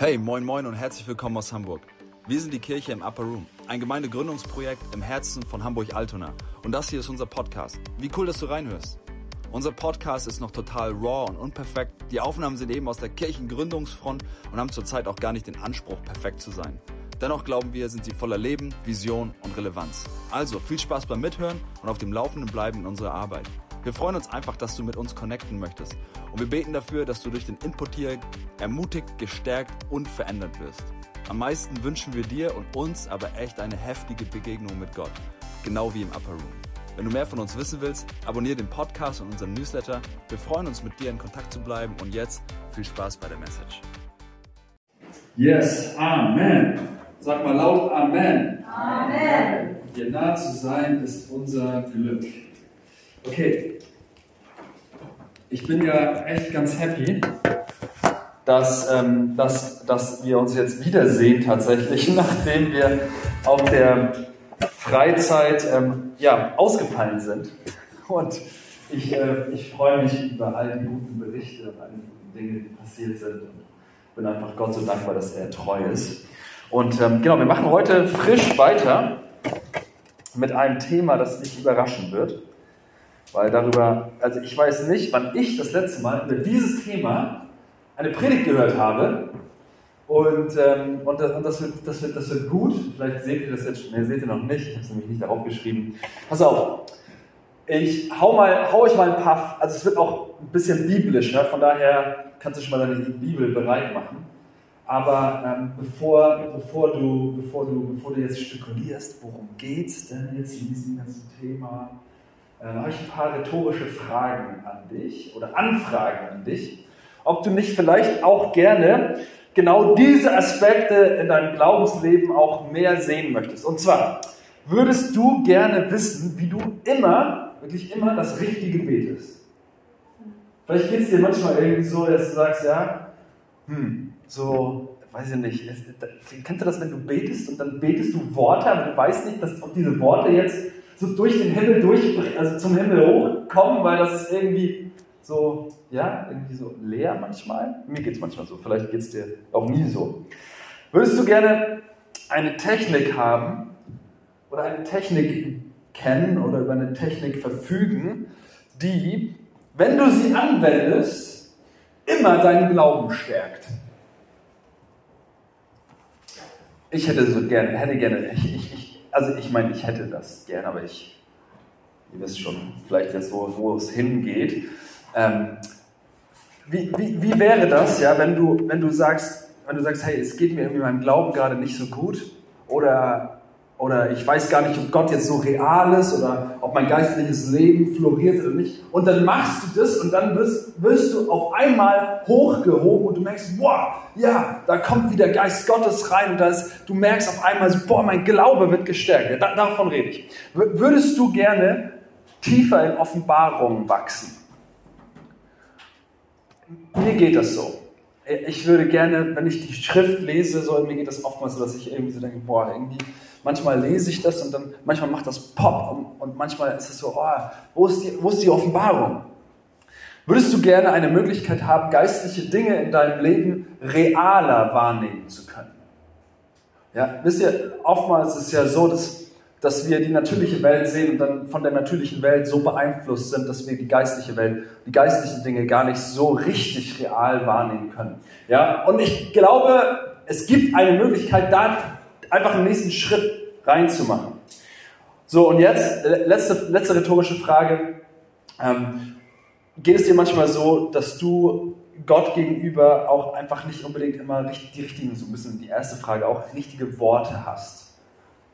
Hey, moin moin und herzlich willkommen aus Hamburg. Wir sind die Kirche im Upper Room, ein Gemeindegründungsprojekt im Herzen von Hamburg-Altona. Und das hier ist unser Podcast. Wie cool, dass du reinhörst. Unser Podcast ist noch total raw und unperfekt. Die Aufnahmen sind eben aus der Kirchengründungsfront und haben zurzeit auch gar nicht den Anspruch, perfekt zu sein. Dennoch glauben wir, sind sie voller Leben, Vision und Relevanz. Also viel Spaß beim Mithören und auf dem Laufenden bleiben in unserer Arbeit. Wir freuen uns einfach, dass du mit uns connecten möchtest. Und wir beten dafür, dass du durch den Input hier ermutigt, gestärkt und verändert wirst. Am meisten wünschen wir dir und uns aber echt eine heftige Begegnung mit Gott. Genau wie im Upper Room. Wenn du mehr von uns wissen willst, abonniere den Podcast und unseren Newsletter. Wir freuen uns, mit dir in Kontakt zu bleiben. Und jetzt viel Spaß bei der Message. Yes, Amen. Sag mal laut Amen. Amen. Dir nah zu sein ist unser Glück. Okay. Ich bin ja echt ganz happy, dass, ähm, dass, dass wir uns jetzt wiedersehen tatsächlich, nachdem wir auf der Freizeit ähm, ja, ausgefallen sind. Und ich, äh, ich freue mich über all die guten Berichte und all die guten Dinge, die passiert sind. Und bin einfach Gott so dankbar, dass er treu ist. Und ähm, genau, wir machen heute frisch weiter mit einem Thema, das dich überraschen wird. Weil darüber, also ich weiß nicht, wann ich das letzte Mal über dieses Thema eine Predigt gehört habe. Und, ähm, und, das, und das, wird, das, wird, das wird gut. Vielleicht seht ihr das jetzt, ne, seht ihr noch nicht. Ich habe es nämlich nicht darauf geschrieben. Pass auf. Ich hau, mal, hau euch mal ein paar, also es wird auch ein bisschen biblisch, ne? von daher kannst du schon mal deine Bibel bereit machen. Aber ähm, bevor, bevor, du, bevor, du, bevor du jetzt spekulierst, worum geht es denn jetzt in diesem ganzen Thema, äh, habe ich ein paar rhetorische Fragen an dich oder Anfragen an dich, ob du nicht vielleicht auch gerne genau diese Aspekte in deinem Glaubensleben auch mehr sehen möchtest. Und zwar, würdest du gerne wissen, wie du immer, wirklich immer das Richtige betest? Vielleicht geht es dir manchmal irgendwie so, dass du sagst, ja, hm, so, weiß ich nicht, kennst du das, wenn du betest und dann betest du Worte, aber du weißt nicht, dass ob diese Worte jetzt so durch den Himmel durch, also zum Himmel hochkommen, weil das ist irgendwie so, ja, irgendwie so leer manchmal. Mir geht es manchmal so, vielleicht geht es dir auch nie so. Würdest du gerne eine Technik haben oder eine Technik kennen oder über eine Technik verfügen, die, wenn du sie anwendest, immer deinen Glauben stärkt? Ich hätte so gerne, hätte gerne, ich, ich, also ich meine, ich hätte das gerne, aber ich, ihr wisst schon, vielleicht jetzt, wo, wo es hingeht. Ähm, wie, wie, wie wäre das, ja, wenn du, wenn du sagst, wenn du sagst, hey, es geht mir irgendwie meinem Glauben gerade nicht so gut oder oder ich weiß gar nicht, ob Gott jetzt so real ist oder ob mein geistliches Leben floriert oder nicht. Und dann machst du das und dann wirst, wirst du auf einmal hochgehoben und du merkst, wow, ja, da kommt wieder Geist Gottes rein und das, du merkst auf einmal, boah, mein Glaube wird gestärkt. Ja, davon rede ich. Würdest du gerne tiefer in Offenbarungen wachsen? Mir geht das so. Ich würde gerne, wenn ich die Schrift lese, so, mir geht das oftmals so, dass ich irgendwie so denke, boah, irgendwie manchmal lese ich das und dann manchmal macht das Pop und, und manchmal ist es so, oh, wo, ist die, wo ist die Offenbarung? Würdest du gerne eine Möglichkeit haben, geistliche Dinge in deinem Leben realer wahrnehmen zu können? Ja, wisst ihr, oftmals ist es ja so, dass, dass wir die natürliche Welt sehen und dann von der natürlichen Welt so beeinflusst sind, dass wir die geistliche Welt, die geistlichen Dinge gar nicht so richtig real wahrnehmen können. Ja, und ich glaube, es gibt eine Möglichkeit, da einfach einen nächsten Schritt reinzumachen. So, und jetzt, letzte, letzte rhetorische Frage. Ähm, geht es dir manchmal so, dass du Gott gegenüber auch einfach nicht unbedingt immer die richtigen, so ein bisschen die erste Frage, auch richtige Worte hast?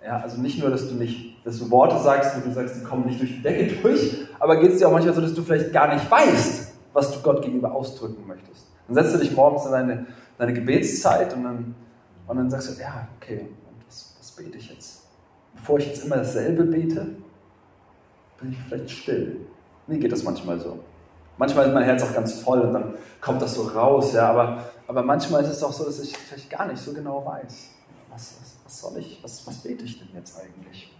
Ja, also nicht nur, dass du nicht, dass du Worte sagst, wo du sagst, die kommen nicht durch die Decke durch, aber geht es dir auch manchmal so, dass du vielleicht gar nicht weißt, was du Gott gegenüber ausdrücken möchtest. Dann setzt du dich morgens in deine, deine Gebetszeit und dann, und dann sagst du, ja, okay, bete ich jetzt? Bevor ich jetzt immer dasselbe bete, bin ich vielleicht still. Mir geht das manchmal so. Manchmal ist mein Herz auch ganz voll und dann kommt das so raus, ja, aber, aber manchmal ist es auch so, dass ich vielleicht gar nicht so genau weiß, was, was, was soll ich, was, was bete ich denn jetzt eigentlich?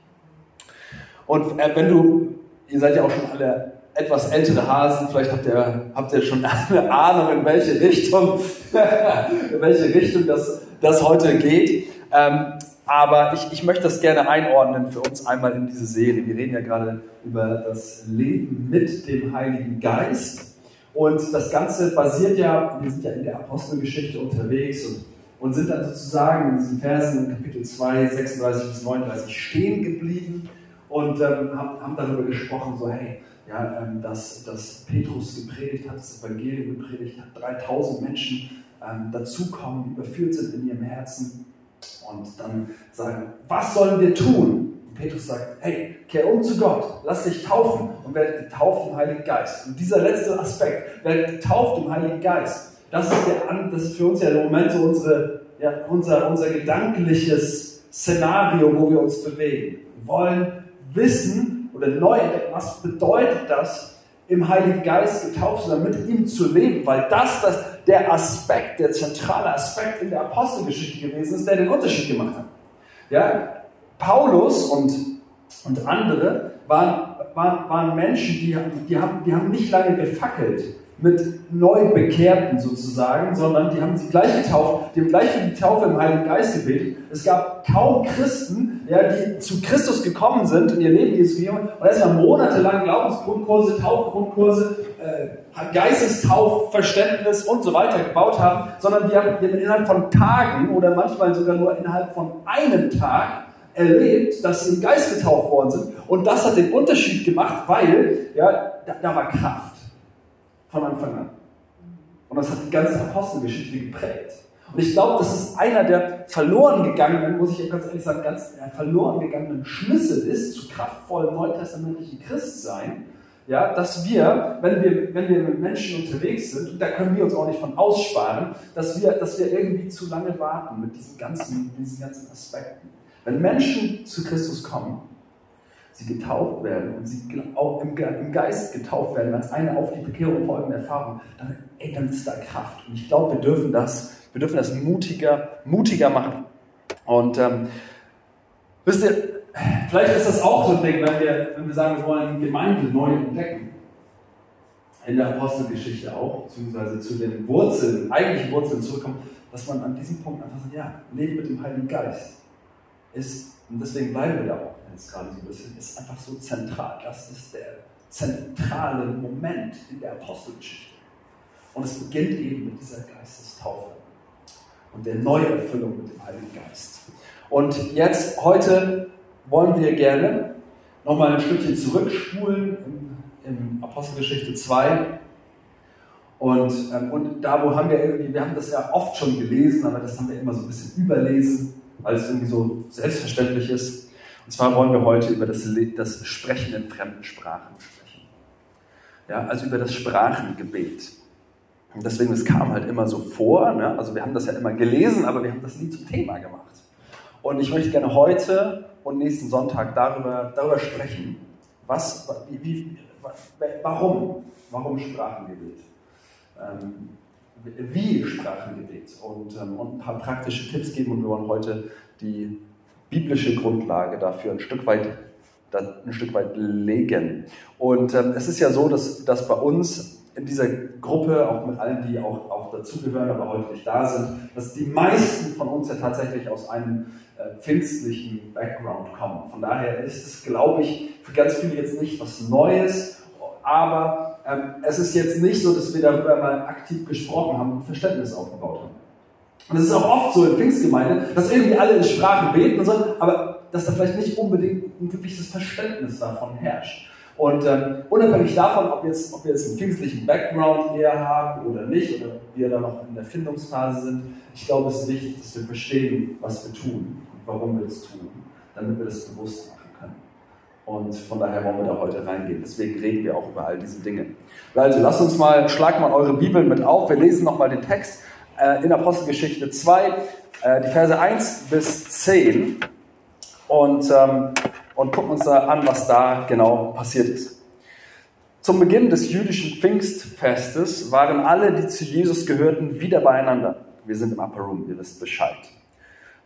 Und äh, wenn du, ihr seid ja auch schon alle etwas ältere Hasen, vielleicht habt ihr, habt ihr schon eine Ahnung, in welche Richtung, in welche Richtung das, das heute geht. Ähm, aber ich, ich möchte das gerne einordnen für uns einmal in diese Serie. Wir reden ja gerade über das Leben mit dem Heiligen Geist. Und das Ganze basiert ja, wir sind ja in der Apostelgeschichte unterwegs und, und sind dann sozusagen in diesen Versen Kapitel 2, 36 bis 39 stehen geblieben und ähm, haben, haben darüber gesprochen, so hey, ja, ähm, dass, dass Petrus gepredigt hat, das Evangelium gepredigt hat, 3000 Menschen ähm, dazukommen, überführt sind in ihrem Herzen und dann sagen, was sollen wir tun? Und Petrus sagt, hey, kehr um zu Gott, lass dich taufen und werde getauft im Heiligen Geist. Und dieser letzte Aspekt, werde getauft im Heiligen Geist, das ist, der, das ist für uns ja im Moment so unsere, ja, unser, unser gedankliches Szenario, wo wir uns bewegen. Wir wollen wissen oder neu was bedeutet das, im Heiligen Geist getauft zu sein, mit ihm zu leben, weil das, das der Aspekt, der zentrale Aspekt in der Apostelgeschichte gewesen ist, der den Unterschied gemacht hat. Ja, Paulus und, und andere waren, waren, waren Menschen, die, die, haben, die haben nicht lange gefackelt mit Neubekehrten sozusagen, sondern die haben sie gleich getauft, die haben gleich für die Taufe im Heiligen Geist gebetet. Es gab kaum Christen, ja, die zu Christus gekommen sind in ihr Leben Jesus gegeben und erstmal monatelang Glaubensgrundkurse, Taufgrundkurse, äh, Geistestaufverständnis und so weiter gebaut haben, sondern die haben, die haben innerhalb von Tagen oder manchmal sogar nur innerhalb von einem Tag erlebt, dass sie im Geist getauft worden sind. Und das hat den Unterschied gemacht, weil ja, da, da war Kraft von Anfang an. Und das hat die ganze Apostelgeschichte geprägt. Und ich glaube, das ist einer der verloren gegangenen, muss ich ganz ehrlich sagen, ganz verloren gegangenen Schlüssel ist zu kraftvollem neutestamentlichen Christsein, ja, dass wir, wenn wir, wenn wir mit Menschen unterwegs sind, da können wir uns auch nicht von aussparen, dass wir, dass wir irgendwie zu lange warten mit diesen ganzen, diesen ganzen Aspekten. Wenn Menschen zu Christus kommen, sie getauft werden und sie auch im, Geist getauft werden, als eine auf die Bekehrung folgende Erfahrung, dann, ey, dann ist da Kraft. Und ich glaube, wir dürfen das, wir dürfen das mutiger, mutiger machen. Und ähm, wisst ihr, vielleicht ist das auch so ein Ding, wenn wir, wenn wir sagen, wir wollen Gemeinde neu entdecken. In der Apostelgeschichte auch, beziehungsweise zu den Wurzeln, eigentlichen Wurzeln zurückkommen, dass man an diesem Punkt einfach sagt, ja, Leben mit dem Heiligen Geist ist, und deswegen bleiben wir da auch jetzt gerade so ein bisschen, ist einfach so zentral. Das ist der zentrale Moment in der Apostelgeschichte. Und es beginnt eben mit dieser Geistestaufe und der Neuerfüllung mit dem Heiligen Geist. Und jetzt, heute wollen wir gerne nochmal ein Stückchen zurückspulen in, in Apostelgeschichte 2. Und, ähm, und da, wo haben wir irgendwie, wir haben das ja oft schon gelesen, aber das haben wir immer so ein bisschen überlesen, weil es irgendwie so selbstverständlich ist. Und zwar wollen wir heute über das, das Sprechen in fremden Sprachen sprechen. Ja, also über das Sprachengebet. Und deswegen, es kam halt immer so vor. Ne? Also wir haben das ja immer gelesen, aber wir haben das nie zum Thema gemacht. Und ich möchte gerne heute und nächsten Sonntag darüber, darüber sprechen, was, wie, wie, warum, warum Sprachengebet. Ähm, wie Sprachengebet und, ähm, und ein paar praktische Tipps geben und wir wollen heute die biblische Grundlage dafür ein Stück weit, ein Stück weit legen. Und ähm, es ist ja so, dass, dass bei uns in dieser Gruppe, auch mit allen, die auch, auch dazugehören, aber heute nicht da sind, dass die meisten von uns ja tatsächlich aus einem äh, pfingstlichen Background kommen. Von daher ist es, glaube ich, für ganz viele jetzt nicht was Neues, aber es ist jetzt nicht so, dass wir darüber mal aktiv gesprochen haben und Verständnis aufgebaut haben. Und es ist auch oft so in Pfingstgemeinde, dass irgendwie alle in Sprachen beten und so, aber dass da vielleicht nicht unbedingt ein wirkliches Verständnis davon herrscht. Und ähm, unabhängig davon, ob, jetzt, ob wir jetzt einen pfingstlichen Background eher haben oder nicht, oder wir da noch in der Findungsphase sind, ich glaube, es ist wichtig, dass wir verstehen, was wir tun und warum wir es tun, damit wir das bewusst machen. Und von daher wollen wir da heute reingehen. Deswegen reden wir auch über all diese Dinge. Also lasst uns mal, schlag mal eure Bibeln mit auf. Wir lesen nochmal den Text äh, in Apostelgeschichte 2, äh, die Verse 1 bis 10 und, ähm, und gucken uns da an, was da genau passiert ist. Zum Beginn des jüdischen Pfingstfestes waren alle, die zu Jesus gehörten, wieder beieinander. Wir sind im Upper Room, ihr wisst Bescheid.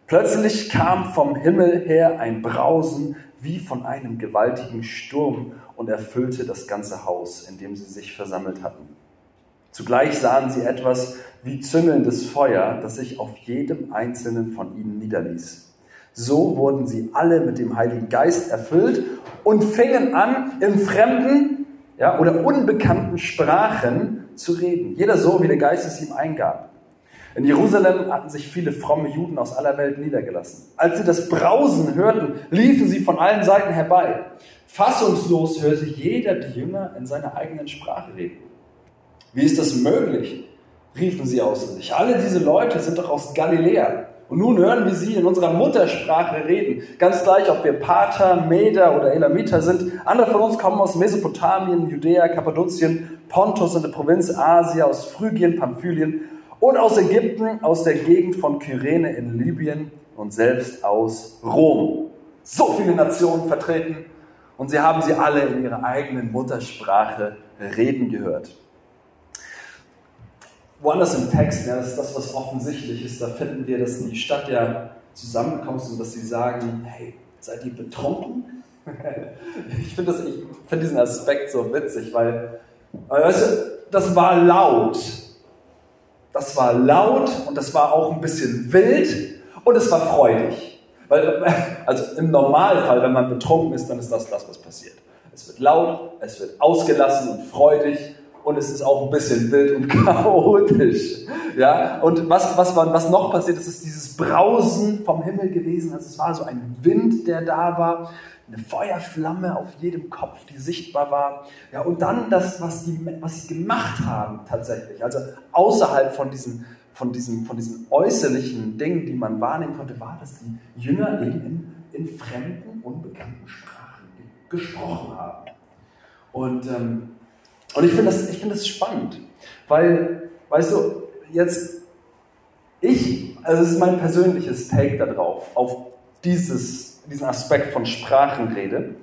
Plötzlich kam vom Himmel her ein Brausen wie von einem gewaltigen Sturm und erfüllte das ganze Haus, in dem sie sich versammelt hatten. Zugleich sahen sie etwas wie züngelndes Feuer, das sich auf jedem einzelnen von ihnen niederließ. So wurden sie alle mit dem Heiligen Geist erfüllt und fingen an, in fremden ja, oder unbekannten Sprachen zu reden. Jeder so, wie der Geist es ihm eingab. In Jerusalem hatten sich viele fromme Juden aus aller Welt niedergelassen. Als sie das Brausen hörten, liefen sie von allen Seiten herbei. Fassungslos hörte jeder die Jünger in seiner eigenen Sprache reden. Wie ist das möglich? riefen sie außer sich. Alle diese Leute sind doch aus Galiläa. Und nun hören wir sie in unserer Muttersprache reden. Ganz gleich, ob wir Pater, Meder oder Elamiter sind. Andere von uns kommen aus Mesopotamien, Judäa, Kappadokien, Pontus und der Provinz Asia, aus Phrygien, Pamphylien und aus Ägypten, aus der Gegend von Kyrene in Libyen und selbst aus Rom. So viele Nationen vertreten und sie haben sie alle in ihrer eigenen Muttersprache reden gehört. Woanders im Text, ja, das ist das, was offensichtlich ist, da finden wir, dass die Stadt ja zusammenkommt und dass sie sagen, hey, seid ihr betrunken? ich finde find diesen Aspekt so witzig, weil, weißt du, das war laut. Das war laut und das war auch ein bisschen wild und es war freudig. Weil, also im Normalfall, wenn man betrunken ist, dann ist das das, was passiert. Es wird laut, es wird ausgelassen und freudig und es ist auch ein bisschen wild und chaotisch. Ja? Und was, was, was noch passiert ist, ist dieses Brausen vom Himmel gewesen. Also es war so ein Wind, der da war, eine Feuerflamme auf jedem Kopf, die sichtbar war. Ja, und dann das, was, die, was sie gemacht haben tatsächlich, also außerhalb von diesen, von, diesen, von diesen äußerlichen Dingen, die man wahrnehmen konnte, war, dass die Jünger eben in, in fremden, unbekannten Sprachen gesprochen haben. Und ähm, und ich finde das, find das spannend, weil, weißt du, jetzt, ich, also es ist mein persönliches Take darauf, auf dieses, diesen Aspekt von Sprachenrede.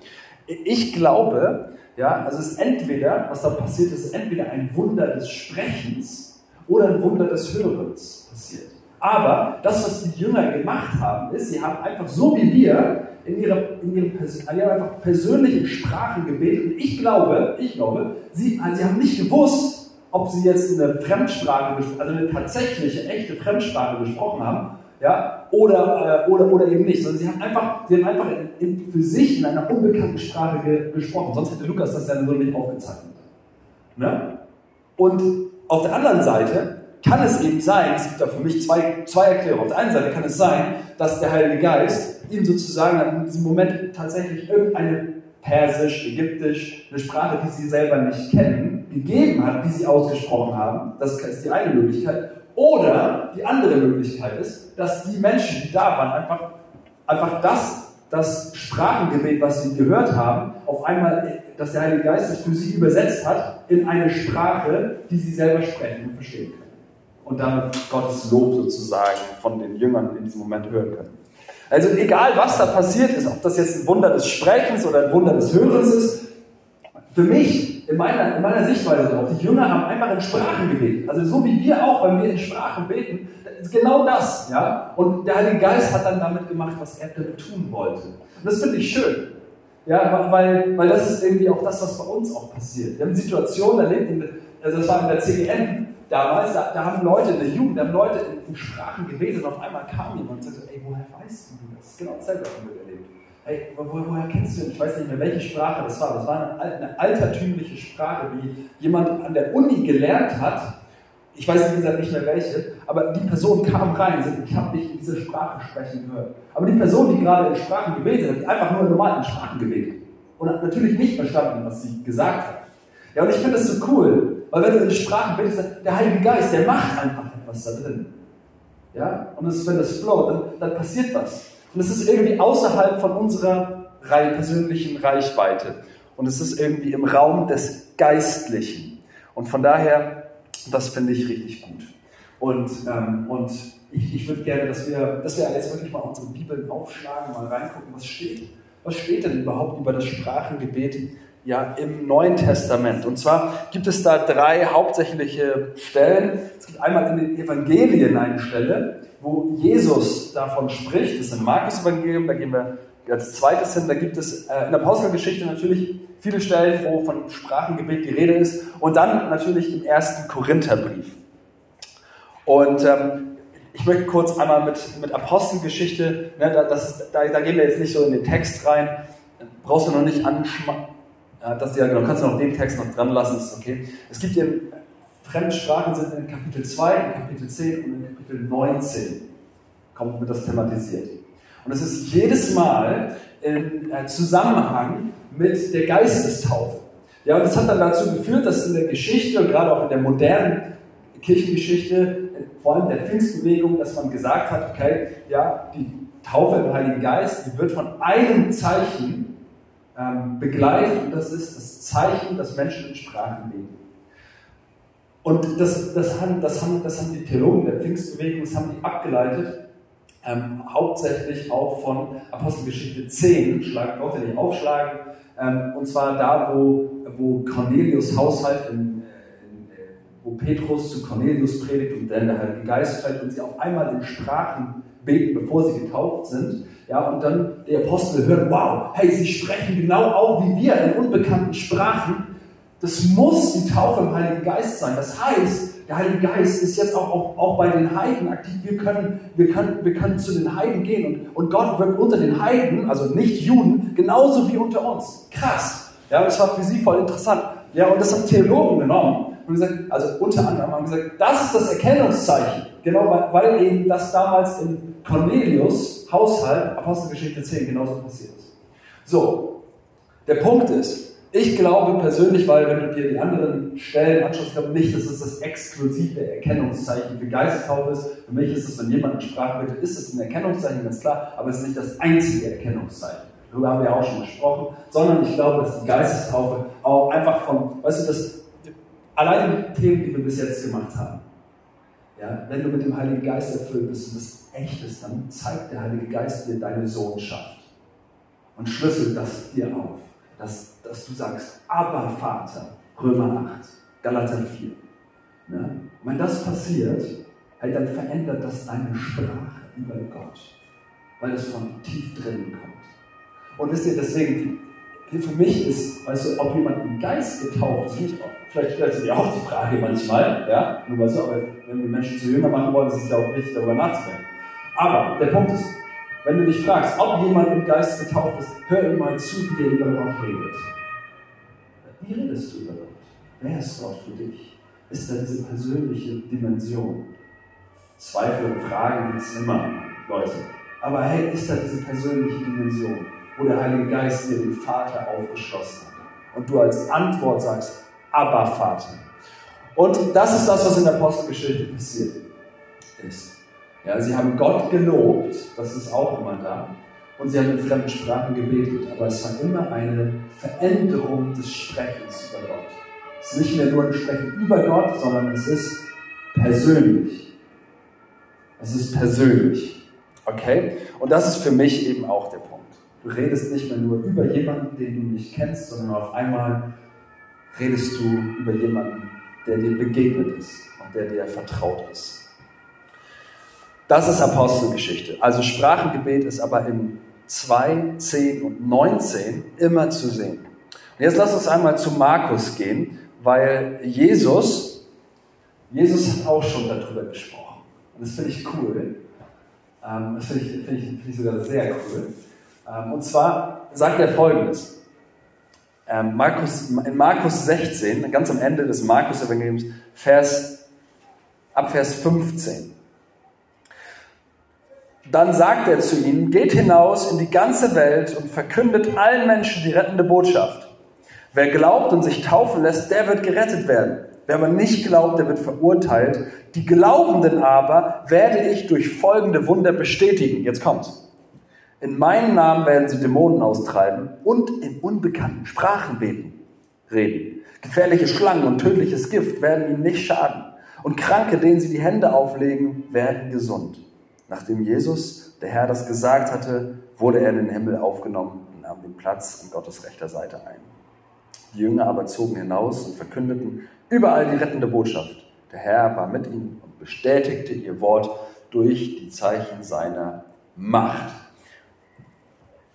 Ich glaube, ja, also es ist entweder, was da passiert ist, entweder ein Wunder des Sprechens oder ein Wunder des Hörens passiert. Aber das, was die Jünger gemacht haben, ist, sie haben einfach so wie wir in ihrer, in ihrem Pers einfach persönlichen Sprachen gebetet. Und ich glaube, ich glaube, sie, also sie haben nicht gewusst, ob sie jetzt eine Fremdsprache, also eine tatsächliche, echte Fremdsprache gesprochen haben, ja, oder, äh, oder, oder eben nicht, sondern sie haben einfach, sie haben einfach in, in, für sich in einer unbekannten Sprache ge, gesprochen. Sonst hätte Lukas das ja so nicht aufgezeichnet. Ne? Und auf der anderen Seite kann es eben sein, es gibt da für mich zwei, zwei Erklärungen. Auf der einen Seite kann es sein, dass der Heilige Geist ihm sozusagen in diesem Moment tatsächlich irgendeine Persisch, Ägyptisch, eine Sprache, die sie selber nicht kennen, gegeben hat, die sie ausgesprochen haben. Das ist die eine Möglichkeit. Oder die andere Möglichkeit ist, dass die Menschen, die da waren, einfach, einfach das, das Sprachengebet, was sie gehört haben, auf einmal, dass der Heilige Geist es für sie übersetzt hat in eine Sprache, die sie selber sprechen und verstehen können und damit Gottes Lob sozusagen von den Jüngern in diesem Moment hören können. Also egal, was da passiert ist, ob das jetzt ein Wunder des Sprechens oder ein Wunder des Hörens ist, für mich, in meiner, in meiner Sichtweise darauf, die Jünger haben einfach in Sprachen gebetet. Also so wie wir auch, wenn wir in Sprachen beten, ist genau das. Ja? Und der Heilige Geist hat dann damit gemacht, was er damit tun wollte. Und das finde ich schön. Ja, weil, weil das ist irgendwie auch das, was bei uns auch passiert. Wir haben Situationen erlebt, also das war in der CGN, damals, da, da, haben Leute in der Jugend, da haben Leute in, in Sprachen gebetet und auf einmal kam jemand und sagte, ey, woher weißt du das? Ist genau dasselbe, was wir erlebt. Ey, wo, woher kennst du denn? Ich weiß nicht mehr, welche Sprache das war. Das war eine, eine altertümliche Sprache, die jemand an der Uni gelernt hat. Ich weiß wie gesagt nicht mehr welche, aber die Person kam rein und sagte, ich habe dich in dieser Sprache sprechen gehört. Aber die Person, die gerade in Sprachen gebetet hat, die einfach nur normal in Sprachen gebetet und hat natürlich nicht verstanden, was sie gesagt hat. Ja, und ich finde das so cool, weil wenn du in Sprachen betest, der Heilige Geist, der macht einfach etwas da drin. Ja? Und das, wenn das flow, dann, dann passiert was. Und es ist irgendwie außerhalb von unserer persönlichen Reichweite. Und es ist irgendwie im Raum des Geistlichen. Und von daher, das finde ich richtig gut. Und, ähm, und ich, ich würde gerne, dass wir, dass wir jetzt wirklich mal unsere Bibeln aufschlagen, mal reingucken, was steht. Was steht denn überhaupt über das Sprachengebet ja, im Neuen Testament. Und zwar gibt es da drei hauptsächliche Stellen. Es gibt einmal in den Evangelien eine Stelle, wo Jesus davon spricht. Das ist im Markus-Evangelium, da gehen wir als zweites hin. Da gibt es äh, in der Apostelgeschichte natürlich viele Stellen, wo von Sprachengebet die Rede ist. Und dann natürlich im ersten Korintherbrief. Und ähm, ich möchte kurz einmal mit, mit Apostelgeschichte, ne, das ist, da, da, gehen wir jetzt nicht so in den Text rein, brauchst du noch nicht anschmacken ja, das ja, genau, kannst du noch den Text noch dran lassen, ist okay. Es gibt hier, Fremdsprachen sind in Kapitel 2, in Kapitel 10 und in Kapitel 19 kommt wird das thematisiert. Und es ist jedes Mal im äh, Zusammenhang mit der Geistestaufe. Ja, und das hat dann dazu geführt, dass in der Geschichte und gerade auch in der modernen Kirchengeschichte, vor allem der Pfingstbewegung, dass man gesagt hat, okay, ja, die Taufe im Heiligen Geist, die wird von einem Zeichen ähm, und das ist das Zeichen, dass Menschen in Sprachen beten. Und das, das, haben, das, haben, das haben die Theologen der Pfingstbewegung, das haben die abgeleitet, ähm, hauptsächlich auch von Apostelgeschichte 10, schlagen, braucht ihr nicht aufschlagen, ähm, und zwar da, wo, wo Cornelius Haushalt, in, in, äh, wo Petrus zu Cornelius predigt und dann der Heilige Geist fällt und sie auf einmal in Sprachen beten, bevor sie getauft sind. Ja, und dann die Apostel hören, wow, hey, sie sprechen genau auch wie wir in unbekannten Sprachen. Das muss die Taufe im Heiligen Geist sein. Das heißt, der Heilige Geist ist jetzt auch, auch, auch bei den Heiden aktiv. Wir können, wir, können, wir können zu den Heiden gehen und, und Gott wirkt unter den Heiden, also nicht Juden, genauso wie unter uns. Krass. Ja, das war für sie voll interessant. Ja, und das haben Theologen genommen und gesagt, also unter anderem haben gesagt, das ist das Erkennungszeichen. Genau, weil, weil eben das damals in Cornelius Haushalt, Apostelgeschichte 10, genauso passiert ist. So, der Punkt ist, ich glaube persönlich, weil wenn du dir die anderen Stellen anschaust, ich glaube nicht, dass es das exklusive Erkennungszeichen für Geistestaufe ist. Für mich ist es, wenn jemand in Sprache bittet, ist es ein Erkennungszeichen, ganz klar, aber es ist nicht das einzige Erkennungszeichen. Darüber haben wir auch schon gesprochen, sondern ich glaube, dass die Geistestaufe auch einfach von, weißt du, das, allein die Themen, die wir bis jetzt gemacht haben, ja, wenn du mit dem Heiligen Geist erfüllt bist und das echt ist, dann zeigt der Heilige Geist dir deine Sohnschaft und schlüsselt das dir auf, dass, dass du sagst, aber Vater, Römer 8, Galater 4. Ja? Und wenn das passiert, hey, dann verändert das deine Sprache über Gott, weil es von tief drinnen kommt. Und wisst ihr, deswegen, für mich ist, weißt du, ob jemand im Geist getauft ist, vielleicht stellst du dir auch die Frage manchmal, ja, nur mal so, aber wenn wir Menschen zu Jünger machen wollen, ist es ja auch wichtig, darüber nachzudenken. Aber der Punkt ist, wenn du dich fragst, ob jemand im Geist getauft ist, hör ihm mal zu, wie der über Gott redet. Wie redest du über Gott? Wer ist Gott für dich? Ist da diese persönliche Dimension? Zweifel und Fragen gibt es immer, Leute. Aber hey, ist da diese persönliche Dimension? Wo der Heilige Geist dir den Vater aufgeschlossen hat. Und du als Antwort sagst, aber Vater. Und das ist das, was in der Apostelgeschichte passiert ist. Ja, sie haben Gott gelobt, das ist auch immer da. Und sie haben in fremden Sprachen gebetet, aber es war immer eine Veränderung des Sprechens über Gott. Es ist nicht mehr nur ein Sprechen über Gott, sondern es ist persönlich. Es ist persönlich. Okay? Und das ist für mich eben auch der Punkt. Du redest nicht mehr nur über jemanden, den du nicht kennst, sondern auf einmal redest du über jemanden, der dir begegnet ist und der dir vertraut ist. Das ist Apostelgeschichte. Also Sprachengebet ist aber in 2, 10 und 19 immer zu sehen. Und jetzt lass uns einmal zu Markus gehen, weil Jesus, Jesus hat auch schon darüber gesprochen. Und das finde ich cool. Ähm, das finde ich, find ich, find ich sogar sehr cool. Ähm, und zwar sagt er folgendes. Ähm, Markus, in Markus 16, ganz am Ende des Markus-Evangeliums, Vers, ab Vers 15. Dann sagt er zu ihnen, geht hinaus in die ganze Welt und verkündet allen Menschen die rettende Botschaft. Wer glaubt und sich taufen lässt, der wird gerettet werden. Wer aber nicht glaubt, der wird verurteilt. Die Glaubenden aber werde ich durch folgende Wunder bestätigen. Jetzt kommt's. In meinem Namen werden sie Dämonen austreiben und in unbekannten Sprachen beten, reden. Gefährliche Schlangen und tödliches Gift werden ihnen nicht schaden. Und Kranke, denen sie die Hände auflegen, werden gesund. Nachdem Jesus, der Herr, das gesagt hatte, wurde er in den Himmel aufgenommen und nahm den Platz an Gottes rechter Seite ein. Die Jünger aber zogen hinaus und verkündeten überall die rettende Botschaft. Der Herr war mit ihnen und bestätigte ihr Wort durch die Zeichen seiner Macht.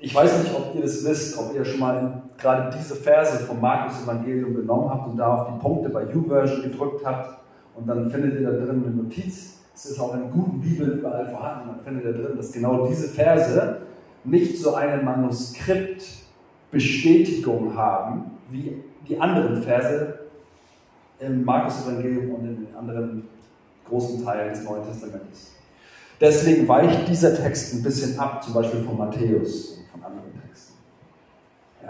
Ich weiß nicht, ob ihr das wisst, ob ihr schon mal gerade diese Verse vom Markus-Evangelium genommen habt und da auf die Punkte bei YouVersion gedrückt habt und dann findet ihr da drin eine Notiz. Es ist auch in guten Bibeln überall vorhanden. Man findet da drin, dass genau diese Verse nicht so eine Manuskriptbestätigung haben wie die anderen Verse im Markus-Evangelium und in den anderen großen Teilen des Neuen Testamentes. Deswegen weicht dieser Text ein bisschen ab, zum Beispiel von Matthäus und von anderen Texten.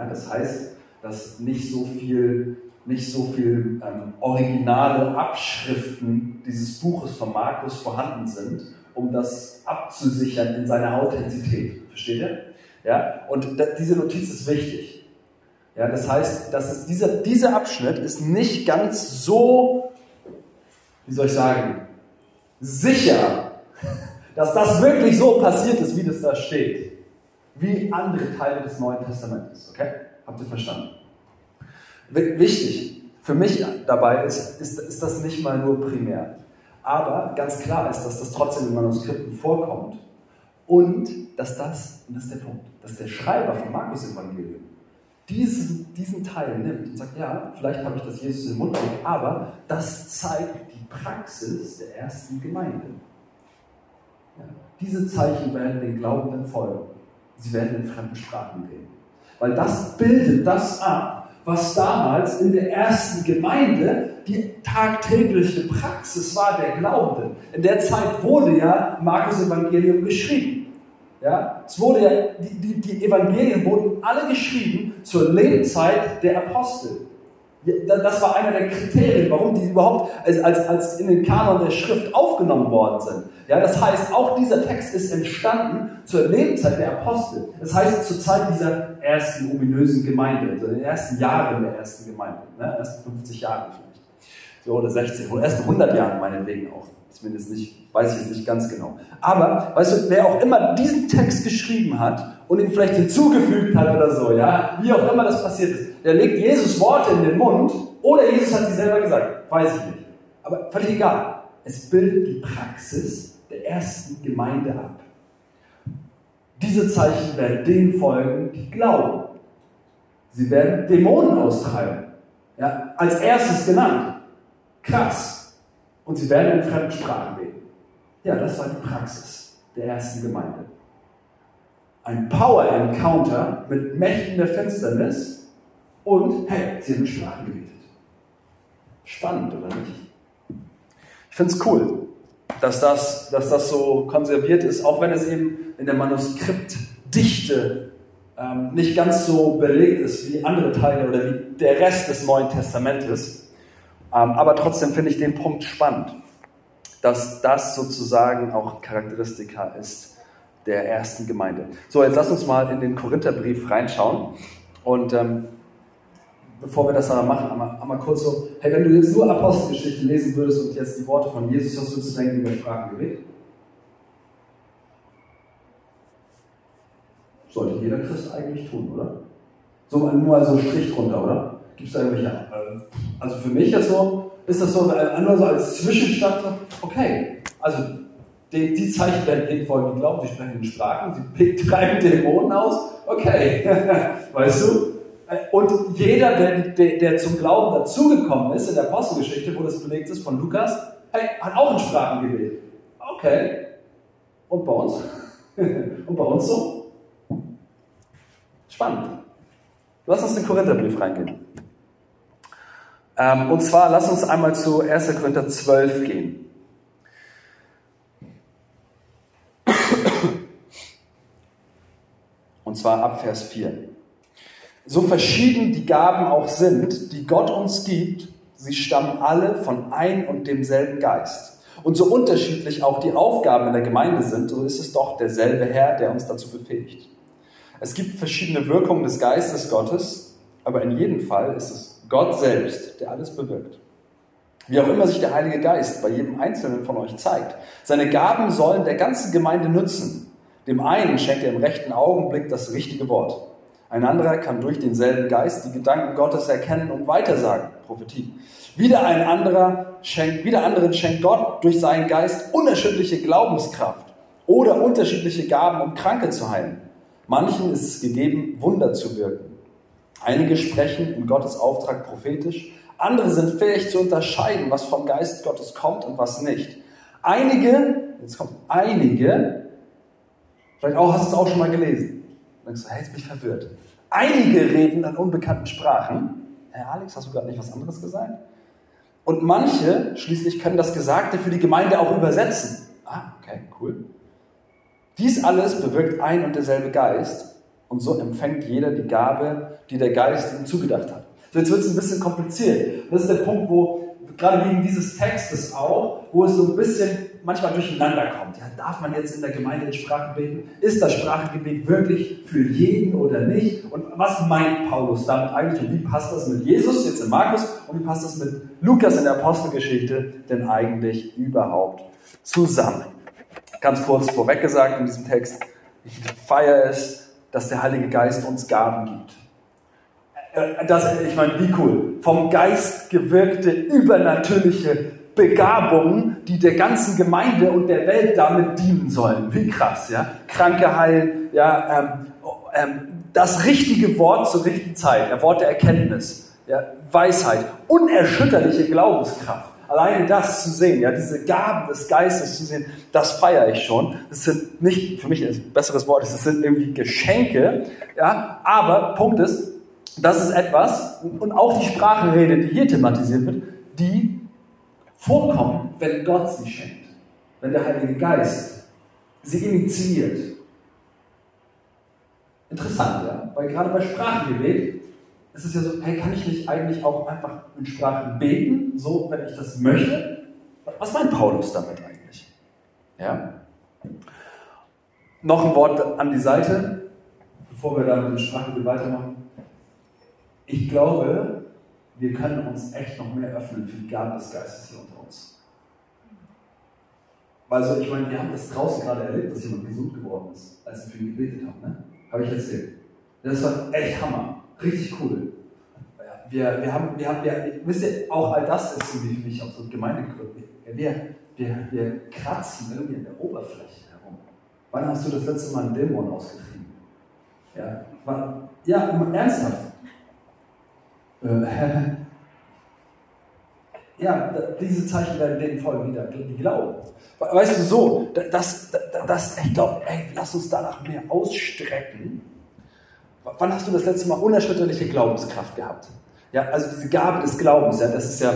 Das heißt, dass nicht so viel, nicht so viel ähm, originale Abschriften dieses Buches von Markus vorhanden sind, um das abzusichern in seiner Authentizität. Versteht ihr? Ja? Und da, diese Notiz ist wichtig. Ja, das heißt, dass es dieser, dieser Abschnitt ist nicht ganz so, wie soll ich sagen, sicher dass das wirklich so passiert ist, wie das da steht. Wie andere Teile des Neuen Testamentes. Okay? Habt ihr verstanden? Wichtig für mich dabei ist, ist, ist das nicht mal nur primär. Aber ganz klar ist, dass das trotzdem in Manuskripten vorkommt. Und dass das, und das ist der Punkt, dass der Schreiber vom Markus-Evangelium diesen, diesen Teil nimmt und sagt, ja, vielleicht habe ich das Jesus im Mund, aber das zeigt die Praxis der ersten Gemeinde. Ja. Diese Zeichen werden den Glaubenden folgen. Sie werden in fremden Sprachen reden. Weil das bildet das ab, was damals in der ersten Gemeinde die tagtägliche Praxis war der Glaubenden. In der Zeit wurde ja Markus Evangelium geschrieben. Ja, es wurde ja, die, die, die Evangelien wurden alle geschrieben zur Lebenszeit der Apostel. Das war einer der Kriterien, warum die überhaupt als, als, als in den Kanon der Schrift aufgenommen worden sind. Ja, das heißt, auch dieser Text ist entstanden zur Lebenszeit der Apostel. Das heißt, zur Zeit dieser ersten ominösen Gemeinde, also den ersten Jahren der ersten Gemeinde, ne, ersten 50 Jahre vielleicht. So, oder 60, oder ersten 100 Jahren meinetwegen auch. Zumindest nicht, weiß ich jetzt nicht ganz genau. Aber, weißt du, wer auch immer diesen Text geschrieben hat und ihn vielleicht hinzugefügt hat oder so, ja, wie auch immer das passiert ist, der legt Jesus Worte in den Mund oder Jesus hat sie selber gesagt. Weiß ich nicht. Aber völlig egal. Es bildet die Praxis der ersten Gemeinde ab. Diese Zeichen werden denen folgen, die glauben. Sie werden Dämonen austreiben. Ja, als erstes genannt. Krass. Und sie werden in fremden Sprachen reden. Ja, das war die Praxis der ersten Gemeinde. Ein Power-Encounter mit Mächten der Finsternis und hey, sie haben Sprachen gebetet. Spannend, oder nicht? Ich finde es cool, dass das, dass das so konserviert ist, auch wenn es eben in der Manuskriptdichte ähm, nicht ganz so belegt ist wie andere Teile oder wie der Rest des Neuen Testamentes. Ähm, aber trotzdem finde ich den Punkt spannend, dass das sozusagen auch Charakteristika ist der ersten Gemeinde. So, jetzt lass uns mal in den Korintherbrief reinschauen und ähm, bevor wir das aber machen, einmal, einmal kurz so, hey, wenn du jetzt nur Apostelgeschichte lesen würdest und jetzt die Worte von Jesus, was würdest du denken über Sprachengebet? Sollte jeder Christ eigentlich tun, oder? So nur mal so Strich drunter, oder? Gibt es da irgendwelche, äh, also für mich jetzt so, ist das so einfach so als Zwischenstand, okay, also die, die Zeichen werden denen folgen, die glauben, sie sprechen in Sprachen, sie treiben Dämonen aus, okay, weißt du? Und jeder, der, der, der zum Glauben dazugekommen ist in der Apostelgeschichte, wo das belegt ist von Lukas, hey, hat auch in Sprachen gebetet. Okay. Und bei uns? Und bei uns so? Spannend. Lass uns den Korintherbrief reingehen. Ähm, und zwar, lass uns einmal zu 1. Korinther 12 gehen. Und zwar ab Vers 4. So verschieden die Gaben auch sind, die Gott uns gibt, sie stammen alle von ein und demselben Geist. Und so unterschiedlich auch die Aufgaben in der Gemeinde sind, so ist es doch derselbe Herr, der uns dazu befähigt. Es gibt verschiedene Wirkungen des Geistes Gottes, aber in jedem Fall ist es Gott selbst, der alles bewirkt. Wie auch immer sich der Heilige Geist bei jedem Einzelnen von euch zeigt. Seine Gaben sollen der ganzen Gemeinde nützen. Dem einen schenkt er im rechten Augenblick das richtige Wort Ein anderer kann durch denselben Geist die Gedanken Gottes erkennen und weitersagen. Prophetie. Wieder ein anderer schenkt, wieder anderen schenkt Gott durch seinen Geist unerschütterliche Glaubenskraft oder unterschiedliche Gaben, um Kranke zu heilen. Manchen ist es gegeben, Wunder zu wirken. Einige sprechen in Gottes Auftrag prophetisch, andere sind fähig zu unterscheiden, was vom Geist Gottes kommt und was nicht. Einige, jetzt kommt einige, vielleicht auch hast du es auch schon mal gelesen. Dann denkst du, hey, jetzt bin ich verwirrt. Einige reden in unbekannten Sprachen. Herr Alex, hast du gerade nicht was anderes gesagt? Und manche schließlich können das Gesagte für die Gemeinde auch übersetzen. Ah, okay, cool. Dies alles bewirkt ein und derselbe Geist und so empfängt jeder die Gabe, die der Geist ihm zugedacht hat. So, jetzt wird es ein bisschen kompliziert. Das ist der Punkt, wo gerade wegen dieses Textes auch, wo es so ein bisschen manchmal durcheinander kommt. Ja, darf man jetzt in der Gemeinde in Sprachen beten? Ist das Sprachengebet wirklich für jeden oder nicht? Und was meint Paulus damit eigentlich? Und wie passt das mit Jesus jetzt in Markus? Und wie passt das mit Lukas in der Apostelgeschichte denn eigentlich überhaupt zusammen? Ganz kurz vorweg gesagt in diesem Text, ich feiere es, dass der Heilige Geist uns Gaben gibt. Äh, das, ich meine, wie cool. Vom Geist gewirkte, übernatürliche Begabungen, die der ganzen Gemeinde und der Welt damit dienen sollen. Wie krass, ja. Kranke heilen, ja, ähm, ähm, das richtige Wort zur richtigen Zeit, der Wort der Erkenntnis, ja, Weisheit, unerschütterliche Glaubenskraft. Alleine das zu sehen, ja, diese Gaben des Geistes zu sehen, das feiere ich schon. Das sind nicht, für mich ein besseres Wort, das sind irgendwie Geschenke, ja, aber Punkt ist, das ist etwas, und auch die Sprachenrede, die hier thematisiert wird, die vorkommen, wenn Gott sie schenkt, wenn der Heilige Geist sie initiiert. Interessant, ja, weil gerade bei Sprachengebet ist es ja so, hey, kann ich nicht eigentlich auch einfach in Sprachen beten, so, wenn ich das möchte? Was meint Paulus damit eigentlich? Ja? Noch ein Wort an die Seite, bevor wir dann mit dem Sprachengebet weitermachen. Ich glaube, wir können uns echt noch mehr öffnen für die Gaben des Geistes hier unter uns. Weil so, ich meine, wir haben das draußen gerade erlebt, dass jemand gesund geworden ist, als wir für ihn gebetet haben. Ne? Habe ich erzählt. Das war echt Hammer. Richtig cool. Wir, wir haben, wir haben, wir, wisst ihr, auch all das ist irgendwie für mich auch so Gemeindegründe. Wir, wir, wir kratzen irgendwie in der Oberfläche herum. Wann hast du das letzte Mal einen Dämon ausgetrieben? Ja, wann, ja ernsthaft. Äh, ja, diese Zeichen werden denen folgen, die, die glauben. Weißt du, so, das, das, das ich glaube, ey, lass uns danach mehr ausstrecken. Wann hast du das letzte Mal unerschütterliche Glaubenskraft gehabt? Ja, also diese Gabe des Glaubens, ja, das ist ja,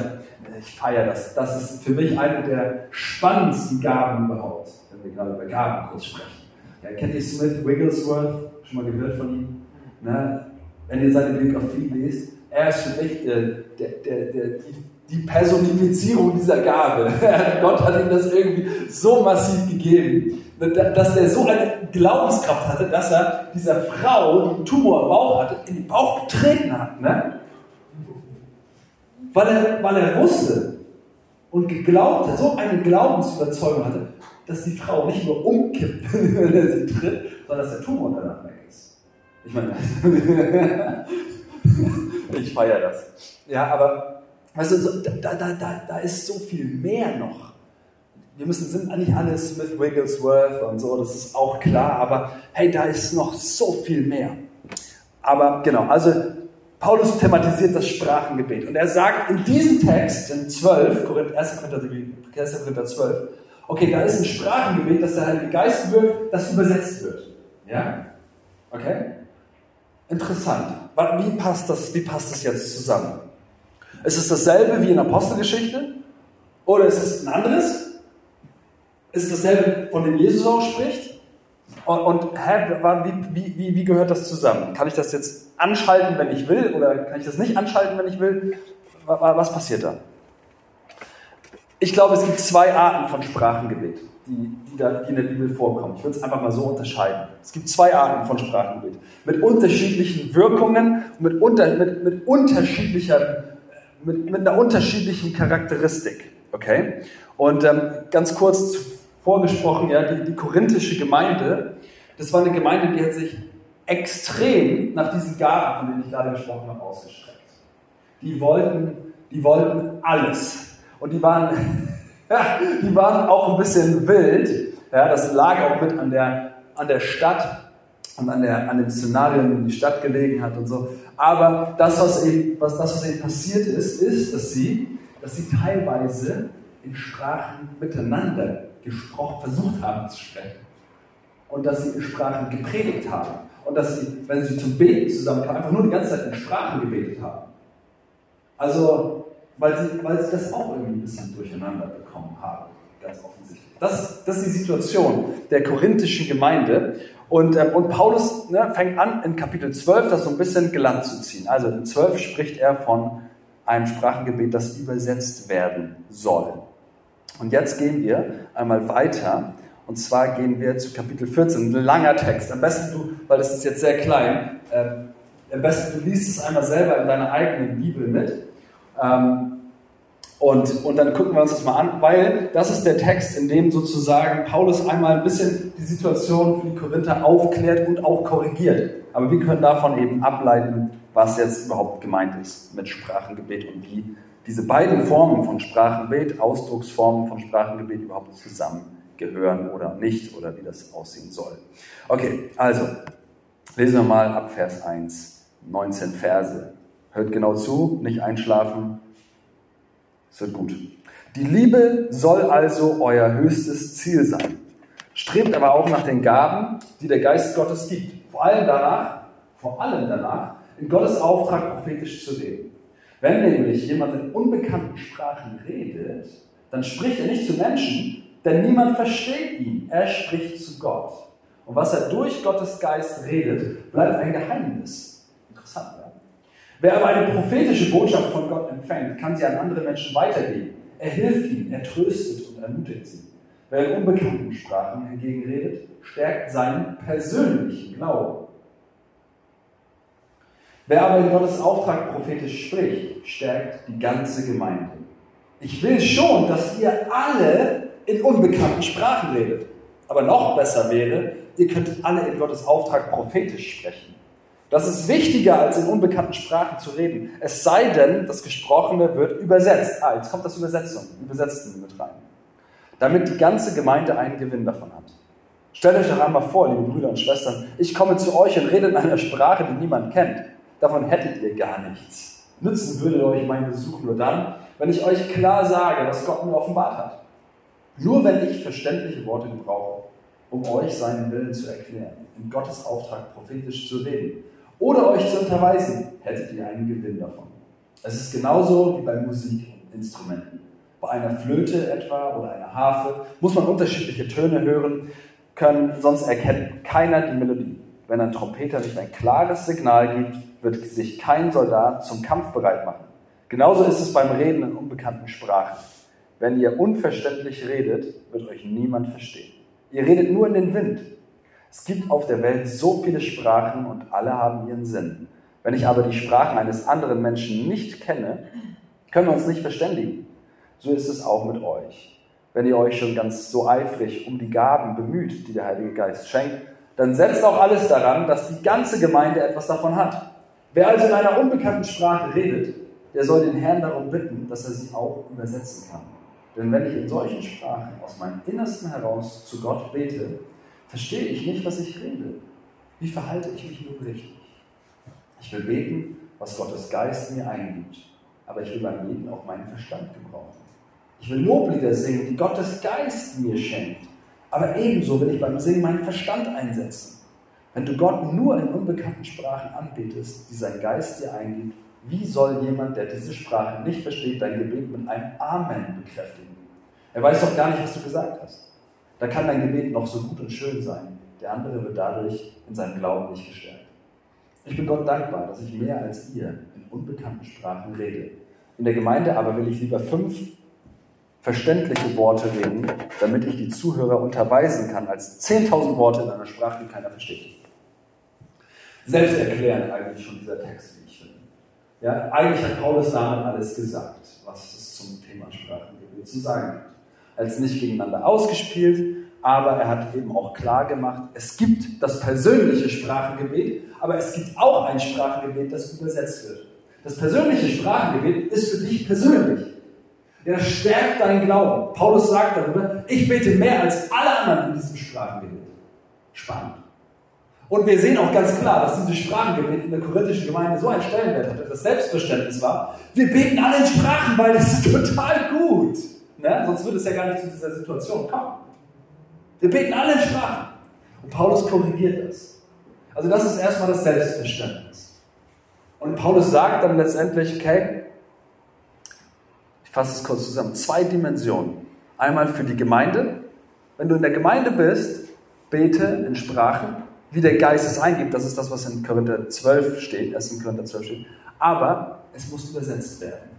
ich feiere das. Das ist für mich eine der spannendsten Gaben überhaupt, wenn wir gerade über Gaben kurz sprechen. Ja, kennt ihr Smith Wigglesworth? Schon mal gehört von ihm? Na, wenn ihr seine Biografie lest, er ist für mich der, der, der, der, die, die Personifizierung dieser Gabe. Gott hat ihm das irgendwie so massiv gegeben, dass er so eine Glaubenskraft hatte, dass er dieser Frau, die einen Tumor im Bauch hatte, in den Bauch getreten hat. Ne? Weil, er, weil er wusste und geglaubt hat, so eine Glaubensüberzeugung hatte, dass die Frau nicht nur umkippt, wenn er sie tritt, sondern dass der Tumor danach weg ist. Ich meine, ich feiere das. Ja, aber weißt du, da, da, da, da ist so viel mehr noch. Wir müssen, sind nicht alle Smith Wigglesworth und so, das ist auch klar, aber hey, da ist noch so viel mehr. Aber genau, also Paulus thematisiert das Sprachengebet und er sagt in diesem Text, in 12, 1. Korinther 12, okay, da ist ein Sprachengebet, das der Heilige Geist wirkt, das übersetzt wird. Ja? Okay? Interessant. Wie passt das, wie passt das jetzt zusammen? Ist es dasselbe wie in Apostelgeschichte? Oder ist es ein anderes? Ist es dasselbe, von dem Jesus auch spricht? Und, und hä, wie, wie, wie gehört das zusammen? Kann ich das jetzt anschalten, wenn ich will? Oder kann ich das nicht anschalten, wenn ich will? Was passiert da? Ich glaube, es gibt zwei Arten von Sprachengebet die, die, da, die in der Bibel vorkommen. Ich würde es einfach mal so unterscheiden. Es gibt zwei Arten von Sprachengebet. Mit unterschiedlichen Wirkungen, mit, unter, mit, mit, unterschiedlicher, mit, mit einer unterschiedlichen Charakteristik. Okay? Und ähm, ganz kurz vorgesprochen, ja, die, die korinthische Gemeinde, das war eine Gemeinde, die hat sich extrem nach diesen Gaben, von denen ich gerade gesprochen habe, ausgestreckt. Die wollten, die wollten alles. Und die waren, die waren auch ein bisschen wild. Ja, das lag auch mit an der, an der Stadt und an, der, an dem Szenario, in die Stadt gelegen hat und so. Aber das, was eben, was, was passiert ist, ist, dass sie, dass sie teilweise in Sprachen miteinander gesprochen, versucht haben zu sprechen. Und dass sie in Sprachen gepredigt haben. Und dass sie, wenn sie zum Beten zusammenkamen, einfach nur die ganze Zeit in Sprachen gebetet haben. Also, weil sie, weil sie das auch irgendwie ein bisschen durcheinander bekommen haben, ganz offensichtlich. Das, das ist die Situation der korinthischen Gemeinde. Und, äh, und Paulus ne, fängt an, in Kapitel 12 das so ein bisschen glatt zu ziehen. Also in 12 spricht er von einem Sprachengebet, das übersetzt werden soll. Und jetzt gehen wir einmal weiter. Und zwar gehen wir zu Kapitel 14, ein langer Text. Am besten du, weil das ist jetzt sehr klein, äh, am besten du liest es einmal selber in deiner eigenen Bibel mit. Ähm, und, und dann gucken wir uns das mal an, weil das ist der Text, in dem sozusagen Paulus einmal ein bisschen die Situation für die Korinther aufklärt und auch korrigiert. Aber wir können davon eben ableiten, was jetzt überhaupt gemeint ist mit Sprachengebet und wie diese beiden Formen von Sprachengebet, Ausdrucksformen von Sprachengebet überhaupt zusammengehören oder nicht oder wie das aussehen soll. Okay, also lesen wir mal ab Vers 1, 19 Verse. Hört genau zu, nicht einschlafen, es wird gut. Die Liebe soll also euer höchstes Ziel sein. Strebt aber auch nach den Gaben, die der Geist Gottes gibt. Vor allem danach, vor allem danach, in Gottes Auftrag prophetisch zu reden. Wenn nämlich jemand in unbekannten Sprachen redet, dann spricht er nicht zu Menschen, denn niemand versteht ihn. Er spricht zu Gott. Und was er durch Gottes Geist redet, bleibt ein Geheimnis. Interessant, ja? Wer aber eine prophetische Botschaft von Gott empfängt, kann sie an andere Menschen weitergeben. Er hilft ihnen, er tröstet und ermutigt sie. Wer in unbekannten Sprachen hingegen redet, stärkt seinen persönlichen Glauben. Wer aber in Gottes Auftrag prophetisch spricht, stärkt die ganze Gemeinde. Ich will schon, dass ihr alle in unbekannten Sprachen redet. Aber noch besser wäre, ihr könnt alle in Gottes Auftrag prophetisch sprechen. Das ist wichtiger, als in unbekannten Sprachen zu reden. Es sei denn, das Gesprochene wird übersetzt. Ah, jetzt kommt das Übersetzung, Übersetzten mit rein. Damit die ganze Gemeinde einen Gewinn davon hat. Stellt euch doch einmal vor, liebe Brüder und Schwestern, ich komme zu euch und rede in einer Sprache, die niemand kennt. Davon hättet ihr gar nichts. Nützen würde euch mein Besuch nur dann, wenn ich euch klar sage, was Gott mir offenbart hat. Nur wenn ich verständliche Worte gebrauche, um euch seinen Willen zu erklären, in Gottes Auftrag prophetisch zu reden oder euch zu unterweisen, hättet ihr einen Gewinn davon. Es ist genauso wie bei Musikinstrumenten. Bei einer Flöte etwa oder einer Harfe muss man unterschiedliche Töne hören können, sonst erkennt keiner die Melodie. Wenn ein Trompeter nicht ein klares Signal gibt, wird sich kein Soldat zum Kampf bereit machen. Genauso ist es beim Reden in unbekannten Sprachen. Wenn ihr unverständlich redet, wird euch niemand verstehen. Ihr redet nur in den Wind es gibt auf der Welt so viele Sprachen und alle haben ihren Sinn. Wenn ich aber die Sprachen eines anderen Menschen nicht kenne, können wir uns nicht verständigen. So ist es auch mit euch. Wenn ihr euch schon ganz so eifrig um die Gaben bemüht, die der Heilige Geist schenkt, dann setzt auch alles daran, dass die ganze Gemeinde etwas davon hat. Wer also in einer unbekannten Sprache redet, der soll den Herrn darum bitten, dass er sie auch übersetzen kann. Denn wenn ich in solchen Sprachen aus meinem Innersten heraus zu Gott bete, verstehe ich nicht, was ich rede. Wie verhalte ich mich nun richtig? Ich will beten, was Gottes Geist mir eingibt, aber ich will beim Beten auch meinen Verstand gebrauchen. Ich will Loblieder singen, die Gottes Geist mir schenkt, aber ebenso will ich beim Singen meinen Verstand einsetzen. Wenn du Gott nur in unbekannten Sprachen anbetest, die sein Geist dir eingibt, wie soll jemand, der diese Sprache nicht versteht, dein Gebet mit einem Amen bekräftigen? Er weiß doch gar nicht, was du gesagt hast. Da kann dein Gebet noch so gut und schön sein. Der andere wird dadurch in seinem Glauben nicht gestärkt. Ich bin Gott dankbar, dass ich mehr als ihr in unbekannten Sprachen rede. In der Gemeinde aber will ich lieber fünf verständliche Worte reden, damit ich die Zuhörer unterweisen kann, als 10.000 Worte in einer Sprache, die keiner versteht. Selbst erklären eigentlich schon dieser Text, wie ich finde. Ja, eigentlich hat Paulus damit alles gesagt, was es zum Thema Sprachengebet zu sagen gibt als nicht gegeneinander ausgespielt, aber er hat eben auch klar gemacht, es gibt das persönliche Sprachengebet, aber es gibt auch ein Sprachengebet, das übersetzt wird. Das persönliche Sprachengebet ist für dich persönlich. Er stärkt deinen Glauben. Paulus sagt darüber, ich bete mehr als alle anderen in diesem Sprachengebet. Spannend. Und wir sehen auch ganz klar, dass dieses Sprachengebet in der korinthischen Gemeinde so ein Stellenwert hatte, das Selbstverständnis war, wir beten alle in Sprachen, weil das ist total gut. Ne? Sonst würde es ja gar nicht zu dieser Situation kommen. Wir beten alle in Sprachen. Und Paulus korrigiert das. Also das ist erstmal das Selbstverständnis. Und Paulus sagt dann letztendlich, okay, fasse es kurz zusammen, zwei Dimensionen. Einmal für die Gemeinde. Wenn du in der Gemeinde bist, bete in Sprachen wie der Geist es eingibt. Das ist das, was in Korinther 12 steht, erst in Korinther 12 steht. Aber es muss übersetzt werden.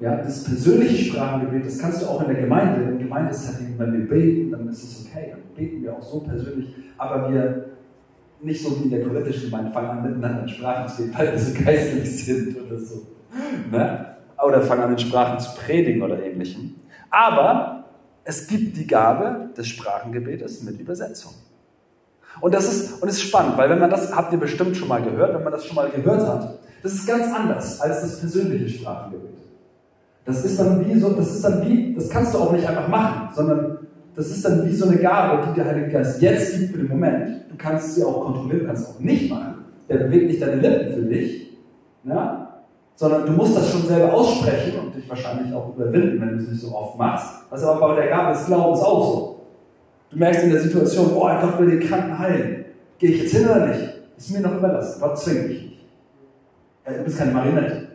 Ja, das persönliche Sprachengebet, das kannst du auch in der Gemeinde, im Gemeindesetting, wenn wir beten, dann ist es okay, dann beten wir auch so persönlich, aber wir nicht so wie in der korinthischen Gemeinde fangen an miteinander in Sprachen zu reden, weil wir so geistlich sind oder so. Ne? Oder fangen an in Sprachen zu predigen oder ähnlichem. Aber es gibt die Gabe des Sprachengebetes mit Übersetzung. Und das ist, und ist spannend, weil wenn man das, habt ihr bestimmt schon mal gehört, wenn man das schon mal gehört hat, das ist ganz anders als das persönliche Sprachengebet. Das ist dann wie so, das ist dann wie, das kannst du auch nicht einfach machen, sondern das ist dann wie so eine Gabe, die der Heilige Geist jetzt gibt für den Moment. Du kannst sie auch kontrollieren, kannst auch nicht machen. Der bewegt nicht deine Lippen für dich, ja? Sondern du musst das schon selber aussprechen und dich wahrscheinlich auch überwinden, wenn du es nicht so oft machst. Das ist aber bei der Gabe des Glaubens auch so. Du merkst in der Situation, oh, Gott will den Kranken heilen. Gehe ich jetzt hin oder nicht? Ist mir noch überlassen. Gott zwingt mich nicht. Du bist keine Marionette,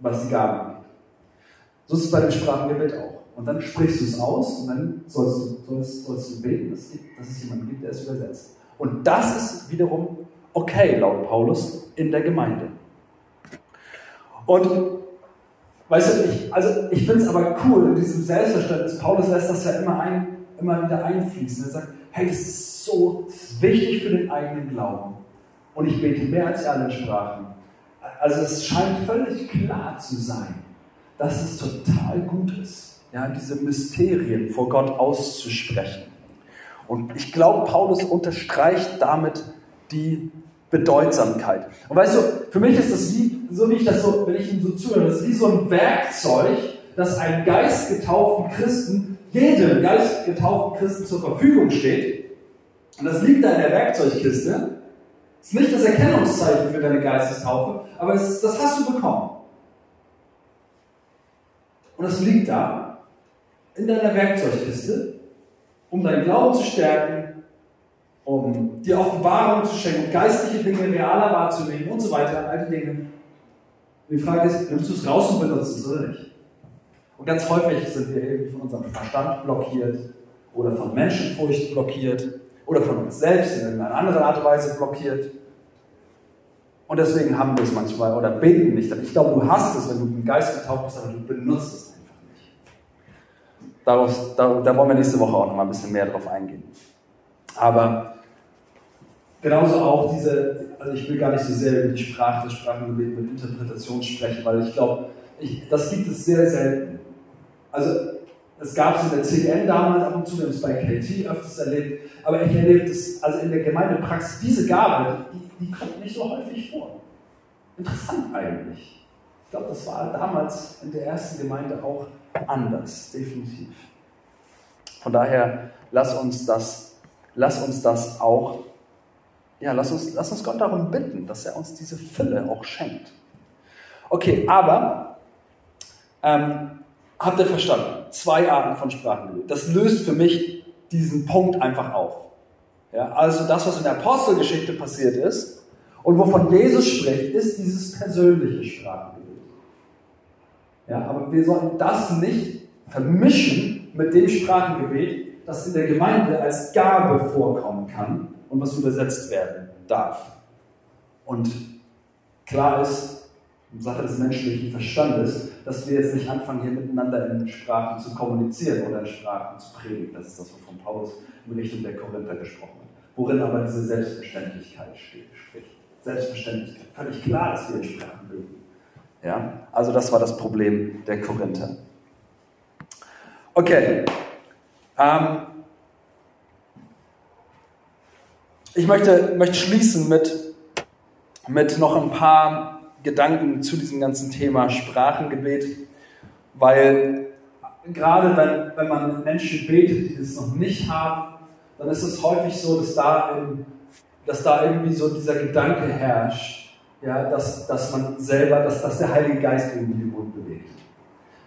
was die Gabe angeht. So ist es bei dem Sprachengebet auch. Und dann sprichst du es aus und dann sollst du, sollst, sollst du beten, dass, dass es jemanden gibt, der es übersetzt. Und das ist wiederum okay, laut Paulus, in der Gemeinde. Und weißt du, ich, also ich finde es aber cool in diesem Selbstverständnis. Paulus lässt das ja immer ein, immer wieder einfließen. Er sagt, hey, das ist so wichtig für den eigenen Glauben. Und ich bete mehr als alle Sprachen. Also es scheint völlig klar zu sein, dass es total gut ist, ja, diese Mysterien vor Gott auszusprechen. Und ich glaube, Paulus unterstreicht damit die Bedeutsamkeit. Und weißt du, für mich ist das wie, so wie ich das so, wenn ich ihm so zuhöre, das ist wie so ein Werkzeug, das einem geistgetauften Christen jedem geistgetauften Christen zur Verfügung steht, und das liegt da in der Werkzeugkiste, ist nicht das Erkennungszeichen für deine Geistestaufe, aber ist, das hast du bekommen. Und das liegt da in deiner Werkzeugkiste, um deinen Glauben zu stärken, um dir Offenbarung zu schenken, geistliche Dinge realer wahrzunehmen und so weiter, all die Dinge. Und die Frage ist, nimmst du es raus und benutzt es oder nicht? Und ganz häufig sind wir irgendwie von unserem Verstand blockiert oder von Menschenfurcht blockiert oder von uns selbst in irgendeiner anderen Art und Weise blockiert. Und deswegen haben wir es manchmal oder beten nicht. Ich glaube, du hast es, wenn du im Geist getaucht bist, aber du benutzt es einfach nicht. Darauf, da, da wollen wir nächste Woche auch noch mal ein bisschen mehr drauf eingehen. Aber genauso auch diese, also ich will gar nicht so sehr über die Sprache, das Sprachengebet mit Interpretation sprechen, weil ich glaube, das gibt es sehr selten. Also es gab es in der CN damals ab und zu, wir haben es bei KT öfters erlebt, aber ich erlebe es also in der Gemeindepraxis, diese Gabe, die, die kommt nicht so häufig vor. Interessant eigentlich. Ich glaube, das war damals in der ersten Gemeinde auch anders, definitiv. Von daher, lass uns das, lass uns das auch, ja, lass uns, lass uns Gott darum bitten, dass er uns diese Fülle auch schenkt. Okay, aber ähm, Habt ihr verstanden? Zwei Arten von Sprachengebet. Das löst für mich diesen Punkt einfach auf. Ja, also das, was in der Apostelgeschichte passiert ist und wovon Jesus spricht, ist dieses persönliche Sprachengebet. Ja, aber wir sollten das nicht vermischen mit dem Sprachengebet, das in der Gemeinde als Gabe vorkommen kann und was übersetzt werden darf. Und klar ist, Sache des menschlichen Verstandes, dass wir jetzt nicht anfangen, hier miteinander in Sprachen zu kommunizieren oder in Sprachen zu predigen. Das ist das, wovon Paulus in Richtung der Korinther gesprochen hat. Worin aber diese Selbstverständlichkeit spricht. Selbstverständlichkeit. Völlig klar, dass wir in Sprachen reden. Ja? Also das war das Problem der Korinther. Okay. Ähm, ich möchte, möchte schließen mit, mit noch ein paar Gedanken zu diesem ganzen Thema Sprachengebet, weil gerade wenn, wenn man Menschen betet, die das noch nicht haben, dann ist es häufig so, dass da, in, dass da irgendwie so dieser Gedanke herrscht, ja, dass, dass man selber, dass, dass der Heilige Geist irgendwie den Mund bewegt.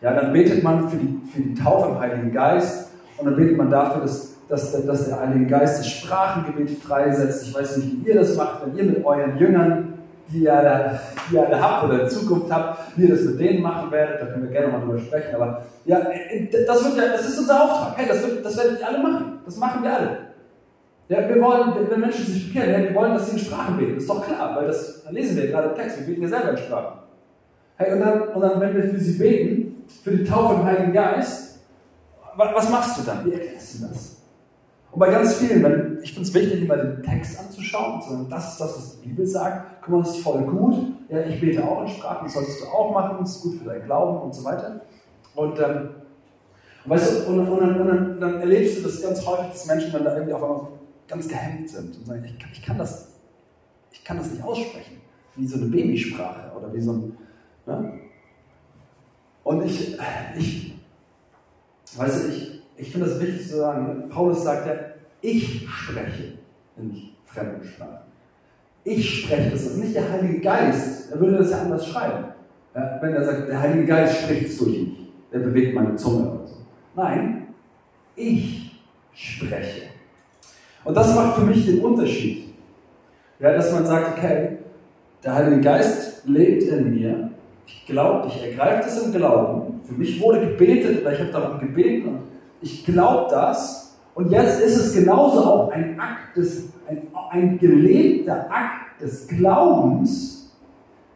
Ja, dann betet man für die, für die Taufe im Heiligen Geist und dann betet man dafür, dass, dass, dass der Heilige Geist das Sprachengebet freisetzt. Ich weiß nicht, wie ihr das macht, wenn ihr mit euren Jüngern, die ihr da, die ihr da habt oder in Zukunft habt, wie ihr das mit denen machen werdet, da können wir gerne mal drüber sprechen. Aber ja, das, wird das ist unser Auftrag. Hey, das, wird, das werdet ihr alle machen. Das machen wir alle. Ja, wir wollen, wenn Menschen sich bekehren, wir wollen, dass sie in Sprachen beten. Das ist doch klar, weil das lesen wir gerade im Text. Wir beten ja selber in Sprachen. Hey, und dann, und dann, wenn wir für sie beten, für die Taufe im Heiligen Geist, was machst du dann? Wie erklärst du das? Und bei ganz vielen, wenn, ich finde es wichtig, immer den Text anzuschauen, sondern das ist das, was die Bibel sagt. Guck mal, das ist voll gut. Ja, ich bete auch in Sprachen, das solltest du auch machen, das ist gut für deinen Glauben und so weiter. Und, ähm, weißt du, und, und, und, und, dann erlebst du das ganz häufig, dass Menschen dann da irgendwie auf einmal ganz gehemmt sind und sagen, ich kann, ich kann, das, ich kann das nicht aussprechen. Wie so eine Babysprache oder wie so ein. Ne? Und ich, ich, weißt du, ich, ich finde es wichtig zu sagen, Paulus sagt ja, ich spreche in fremden Sprachen. Ich spreche, das ist nicht der Heilige Geist. Er würde das ja anders schreiben. Wenn er sagt, der Heilige Geist spricht durch mich. Er bewegt meine Zunge oder so. Nein, ich spreche. Und das macht für mich den Unterschied. Ja, dass man sagt, okay, der Heilige Geist lebt in mir. Ich glaube, ich ergreife das im Glauben. Für mich wurde gebetet oder ich habe darum gebeten und ich glaube das und jetzt ist es genauso auch ein Akt des, ein, ein gelebter Akt des Glaubens,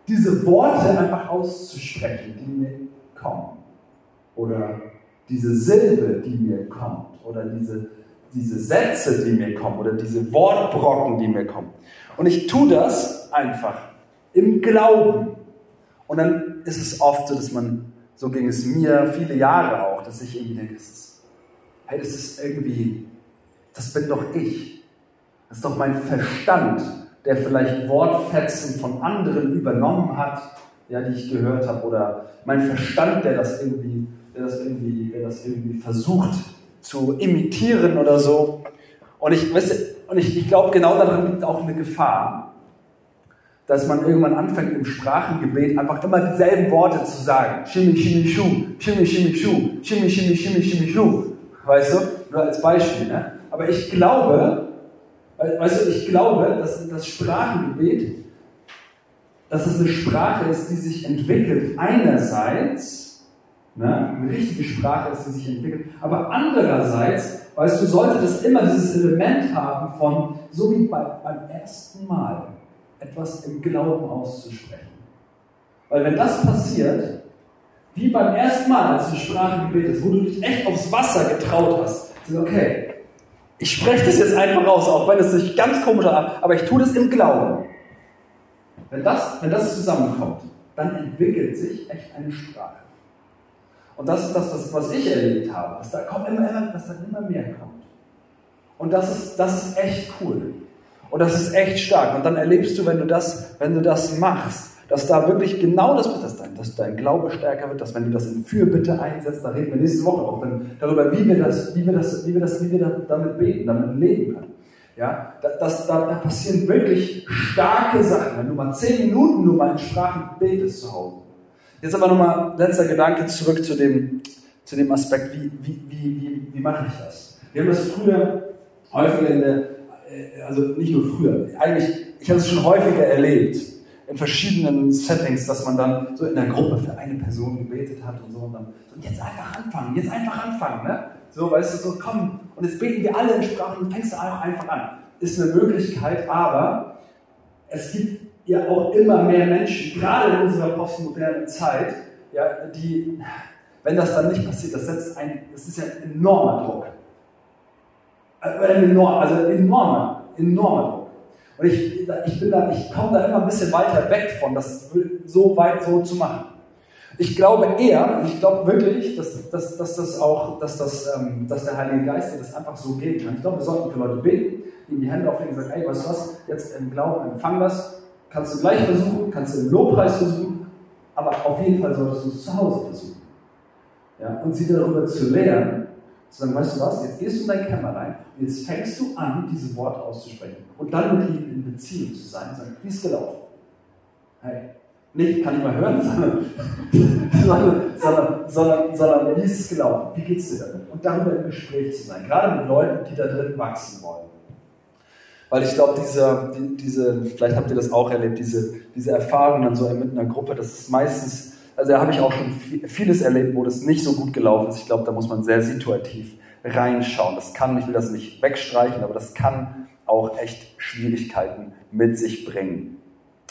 diese Worte einfach auszusprechen, die mir kommen. Oder diese Silbe, die mir kommt. Oder diese, diese Sätze, die mir kommen. Oder diese Wortbrocken, die mir kommen. Und ich tue das einfach im Glauben. Und dann ist es oft so, dass man, so ging es mir viele Jahre auch, dass ich irgendwie denke, es ist hey, das ist irgendwie, das bin doch ich. Das ist doch mein Verstand, der vielleicht Wortfetzen von anderen übernommen hat, ja, die ich gehört habe, oder mein Verstand, der das irgendwie, der das irgendwie, der das irgendwie versucht zu imitieren oder so. Und ich, und ich, ich glaube, genau darin liegt auch eine Gefahr, dass man irgendwann anfängt im Sprachengebet einfach immer dieselben Worte zu sagen. Shimi, shimi, shu, shimi, shimi, shu, shimi, shimi, shimi, shimi, shu. Weißt du? Nur als Beispiel. Ne? Aber ich glaube, weißt du, ich glaube, dass das Sprachengebet, dass es eine Sprache ist, die sich entwickelt. Einerseits, ne, eine richtige Sprache ist, die sich entwickelt, aber andererseits, weißt du, sollte das immer dieses Element haben von, so wie bei, beim ersten Mal, etwas im Glauben auszusprechen. Weil wenn das passiert, wie beim ersten Mal, als du Sprache gebetest, wo du dich echt aufs Wasser getraut hast. So, okay, ich spreche das jetzt einfach raus, auch wenn es sich ganz komisch anhört, aber ich tue das im Glauben. Wenn das, wenn das zusammenkommt, dann entwickelt sich echt eine Sprache. Und das ist das, was ich erlebt habe, dass da, kommt immer, immer, dass da immer mehr kommt. Und das ist, das ist echt cool. Und das ist echt stark. Und dann erlebst du, wenn du das, wenn du das machst, dass da wirklich genau das dass dein, dass dein Glaube stärker wird, dass wenn du das in Fürbitte einsetzt, da reden wir nächste Woche auch darüber, wie wir das, wie wir das, wie wir das, wie wir damit beten, damit leben können. Ja, das, da, da passieren wirklich starke Sachen, wenn du mal zehn Minuten nur mal in Sprachen betest zu Hause. Jetzt aber nochmal letzter Gedanke zurück zu dem, zu dem Aspekt, wie, wie, wie, wie, wie mache ich das? Wir haben das früher häufiger in der, äh, also nicht nur früher, eigentlich, ich habe es schon häufiger erlebt, in verschiedenen Settings, dass man dann so in der Gruppe für eine Person gebetet hat und so und dann so, jetzt einfach anfangen, jetzt einfach anfangen, ne? So, weißt du, so komm, und jetzt beten wir alle in Sprachen und fängst du auch einfach an. Ist eine Möglichkeit, aber es gibt ja auch immer mehr Menschen, gerade in unserer postmodernen Zeit, ja, die, wenn das dann nicht passiert, das setzt ein, das ist ja ein enormer Druck. Äh, enorm, also enormer, enormer Druck. Und ich, ich, bin da, ich komme da immer ein bisschen weiter weg von, das so weit so zu machen. Ich glaube eher, ich glaube wirklich, dass, dass, dass das auch, dass, das, ähm, dass der Heilige Geist das einfach so geben kann. Ich glaube, wir sollten für Leute beten, ihnen die Hände auflegen und sagen, ey, weißt du was, jetzt im Glauben empfang das, kannst du gleich versuchen, kannst du im Lobpreis versuchen, aber auf jeden Fall solltest du es zu Hause versuchen. Ja, und sie darüber zu lernen, zu sagen, weißt du was, jetzt gehst du in dein Kämmerlein und jetzt fängst du an, diese Worte auszusprechen und dann mit ihnen in Beziehung zu sein und sagen, wie ist gelaufen? Hey, nicht, kann ich mal hören, sondern, sondern, sondern, sondern, wie ist es gelaufen? Wie geht es dir damit? Und darüber im Gespräch zu sein, gerade mit Leuten, die da drin wachsen wollen. Weil ich glaube, diese, die, diese, vielleicht habt ihr das auch erlebt, diese, diese Erfahrung dann so mit einer Gruppe, das ist meistens, also da habe ich auch schon vieles erlebt, wo das nicht so gut gelaufen ist. Ich glaube, da muss man sehr situativ reinschauen. Das kann, ich will das nicht wegstreichen, aber das kann auch echt Schwierigkeiten mit sich bringen.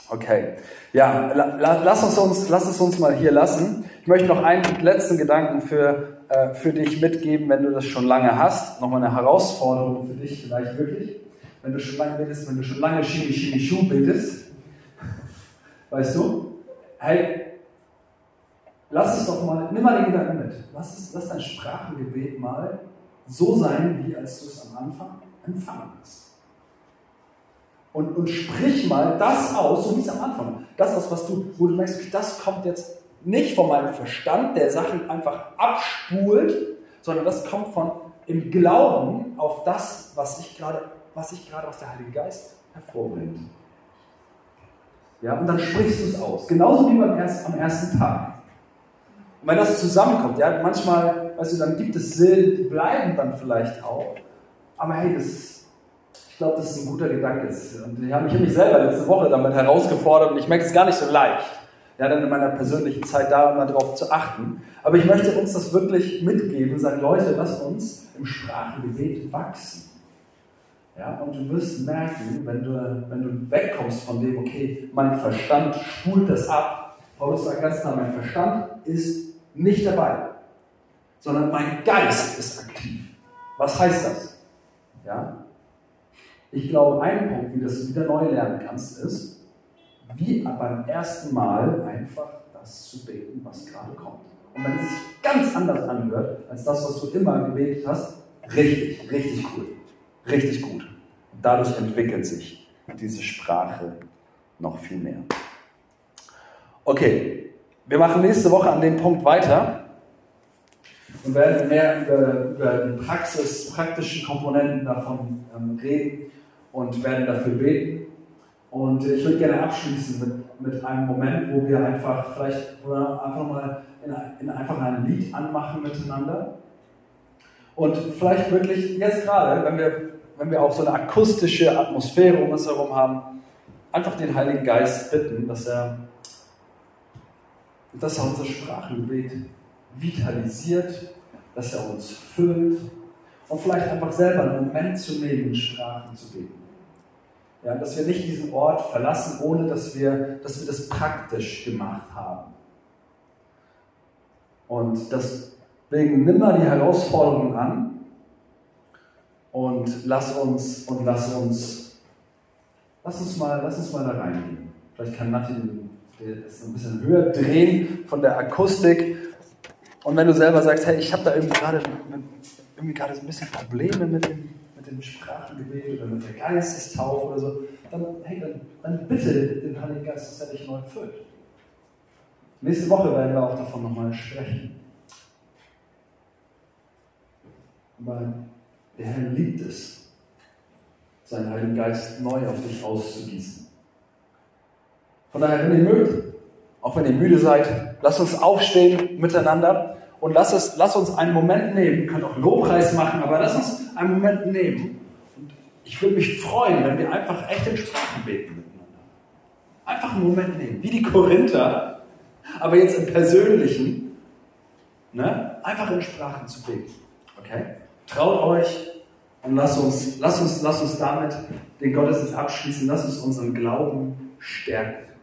Okay, ja, la, lass, uns uns, lass es uns mal hier lassen. Ich möchte noch einen letzten Gedanken für, äh, für dich mitgeben, wenn du das schon lange hast. Nochmal eine Herausforderung für dich vielleicht wirklich. Wenn du schon lange betest, wenn du schon lange Shimi Shimi Shu betest, weißt du, hey, lass es doch mal, nimm mal den Gedanken mit. Lass, es, lass dein Sprachengebet mal so sein, wie als du es am Anfang empfangen hast und, und sprich mal das aus, so wie es am Anfang. Das aus, was du, wo du merkst, das kommt jetzt nicht von meinem Verstand, der Sachen einfach abspult, sondern das kommt von im Glauben auf das, was ich gerade, was ich gerade aus der Heilige Geist hervorbringt. Ja, und dann sprichst du es aus. Genauso wie beim erst, am ersten Tag. Und wenn das zusammenkommt, ja, manchmal, weißt du, dann gibt es Silben, die bleiben dann vielleicht auch. Aber hey, das ich glaube, das ist ein guter Gedanke. Und ich habe mich, selber letzte Woche damit herausgefordert und ich merke es gar nicht so leicht, ja, dann in meiner persönlichen Zeit da mal drauf zu achten. Aber ich möchte uns das wirklich mitgeben sagen, Leute, lass uns im Sprachengebet wachsen. Ja, und du wirst merken, wenn du, wenn du wegkommst von dem, okay, mein Verstand spult das ab. Paulus sagt ganz klar, mein Verstand ist nicht dabei, sondern mein Geist ist aktiv. Was heißt das? Ja, ich glaube, ein Punkt, wie du das wieder neu lernen kannst, ist, wie beim ersten Mal einfach das zu beten, was gerade kommt. Und wenn es sich ganz anders anhört, als das, was du immer gebetet hast, richtig, richtig cool. Richtig gut. Und dadurch entwickelt sich diese Sprache noch viel mehr. Okay, wir machen nächste Woche an dem Punkt weiter und werden mehr über, über die Praxis, praktischen Komponenten davon ähm, reden und werden dafür beten. Und ich würde gerne abschließen mit, mit einem Moment, wo wir einfach vielleicht wo einfach mal in, in einfach ein Lied anmachen miteinander. Und vielleicht wirklich jetzt gerade, wenn wir, wenn wir auch so eine akustische Atmosphäre um uns herum haben, einfach den Heiligen Geist bitten, dass er, dass er unser Sprachengebet vitalisiert, dass er uns füllt und vielleicht einfach selber einen Moment zu nehmen, in Sprachen zu beten. Ja, dass wir nicht diesen Ort verlassen, ohne dass wir, dass wir das praktisch gemacht haben. Und deswegen nimm mal die Herausforderung an und lass uns und lass uns lass uns mal lass uns mal da reingehen. Vielleicht kann Nati das ein bisschen höher drehen von der Akustik. Und wenn du selber sagst, hey, ich habe da irgendwie gerade irgendwie gerade so ein bisschen Probleme mit dem mit dem Sprachengebet oder mit der Geistestaufe oder so, dann, hey, dann, dann bitte den Heiligen Geist, dass er dich neu füllt. Nächste Woche werden wir auch davon nochmal sprechen. Aber der Herr liebt es, seinen Heiligen Geist neu auf dich auszugießen. Von daher, wenn ihr mögt, auch wenn ihr müde seid, lasst uns aufstehen miteinander und lass, es, lass uns einen Moment nehmen. Wir können auch Lobpreis machen, aber lass uns einen Moment nehmen. Und ich würde mich freuen, wenn wir einfach echt in Sprachen beten miteinander. Einfach einen Moment nehmen, wie die Korinther, aber jetzt im Persönlichen. Ne? Einfach in Sprachen zu beten. Okay? Traut euch und lasst uns, lasst uns, lasst uns damit den Gottesdienst abschließen. Lasst uns unseren Glauben stärken.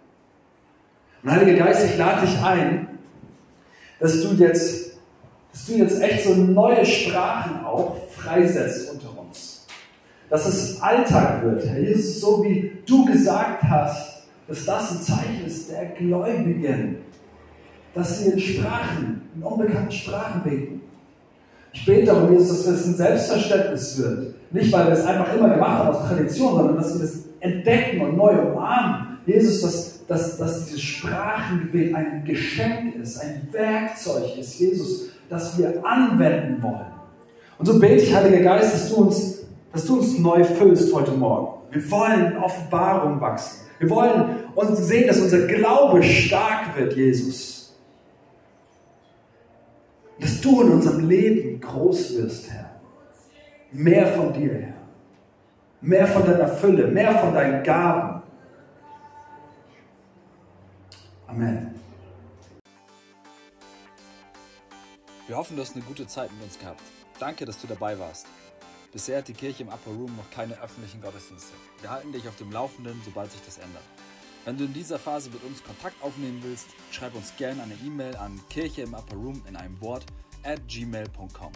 Und Heiliger Geist, ich lade dich ein, dass du jetzt dass du jetzt echt so neue Sprachen auch freisetzt unter uns. Dass es Alltag wird, Herr Jesus, so wie du gesagt hast, dass das ein Zeichen ist der Gläubigen. dass sie in Sprachen, in unbekannten Sprachen beten. Ich bete darum, Jesus, dass es ein Selbstverständnis wird. Nicht, weil wir es einfach immer gemacht haben aus Tradition, sondern dass wir das entdecken und neu umarmen. Jesus, dass, dass, dass dieses Sprachengebet ein Geschenk ist, ein Werkzeug ist, Jesus, das wir anwenden wollen. Und so bete ich, Heiliger Geist, dass du uns, dass du uns neu füllst heute Morgen. Wir wollen in Offenbarung wachsen. Wir wollen uns sehen, dass unser Glaube stark wird, Jesus. Dass du in unserem Leben groß wirst, Herr. Mehr von dir, Herr. Mehr von deiner Fülle, mehr von deinen Gaben. Amen. Wir hoffen, du hast eine gute Zeit mit uns gehabt. Danke, dass du dabei warst. Bisher hat die Kirche im Upper Room noch keine öffentlichen Gottesdienste. Wir halten dich auf dem Laufenden, sobald sich das ändert. Wenn du in dieser Phase mit uns Kontakt aufnehmen willst, schreib uns gerne eine E-Mail an kirche im Upper Room in einem Wort at gmail.com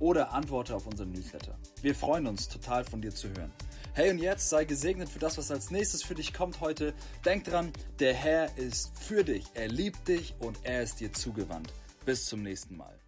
oder antworte auf unseren Newsletter. Wir freuen uns total von dir zu hören. Hey und jetzt sei gesegnet für das, was als nächstes für dich kommt heute. Denk dran, der Herr ist für dich, er liebt dich und er ist dir zugewandt. Bis zum nächsten Mal.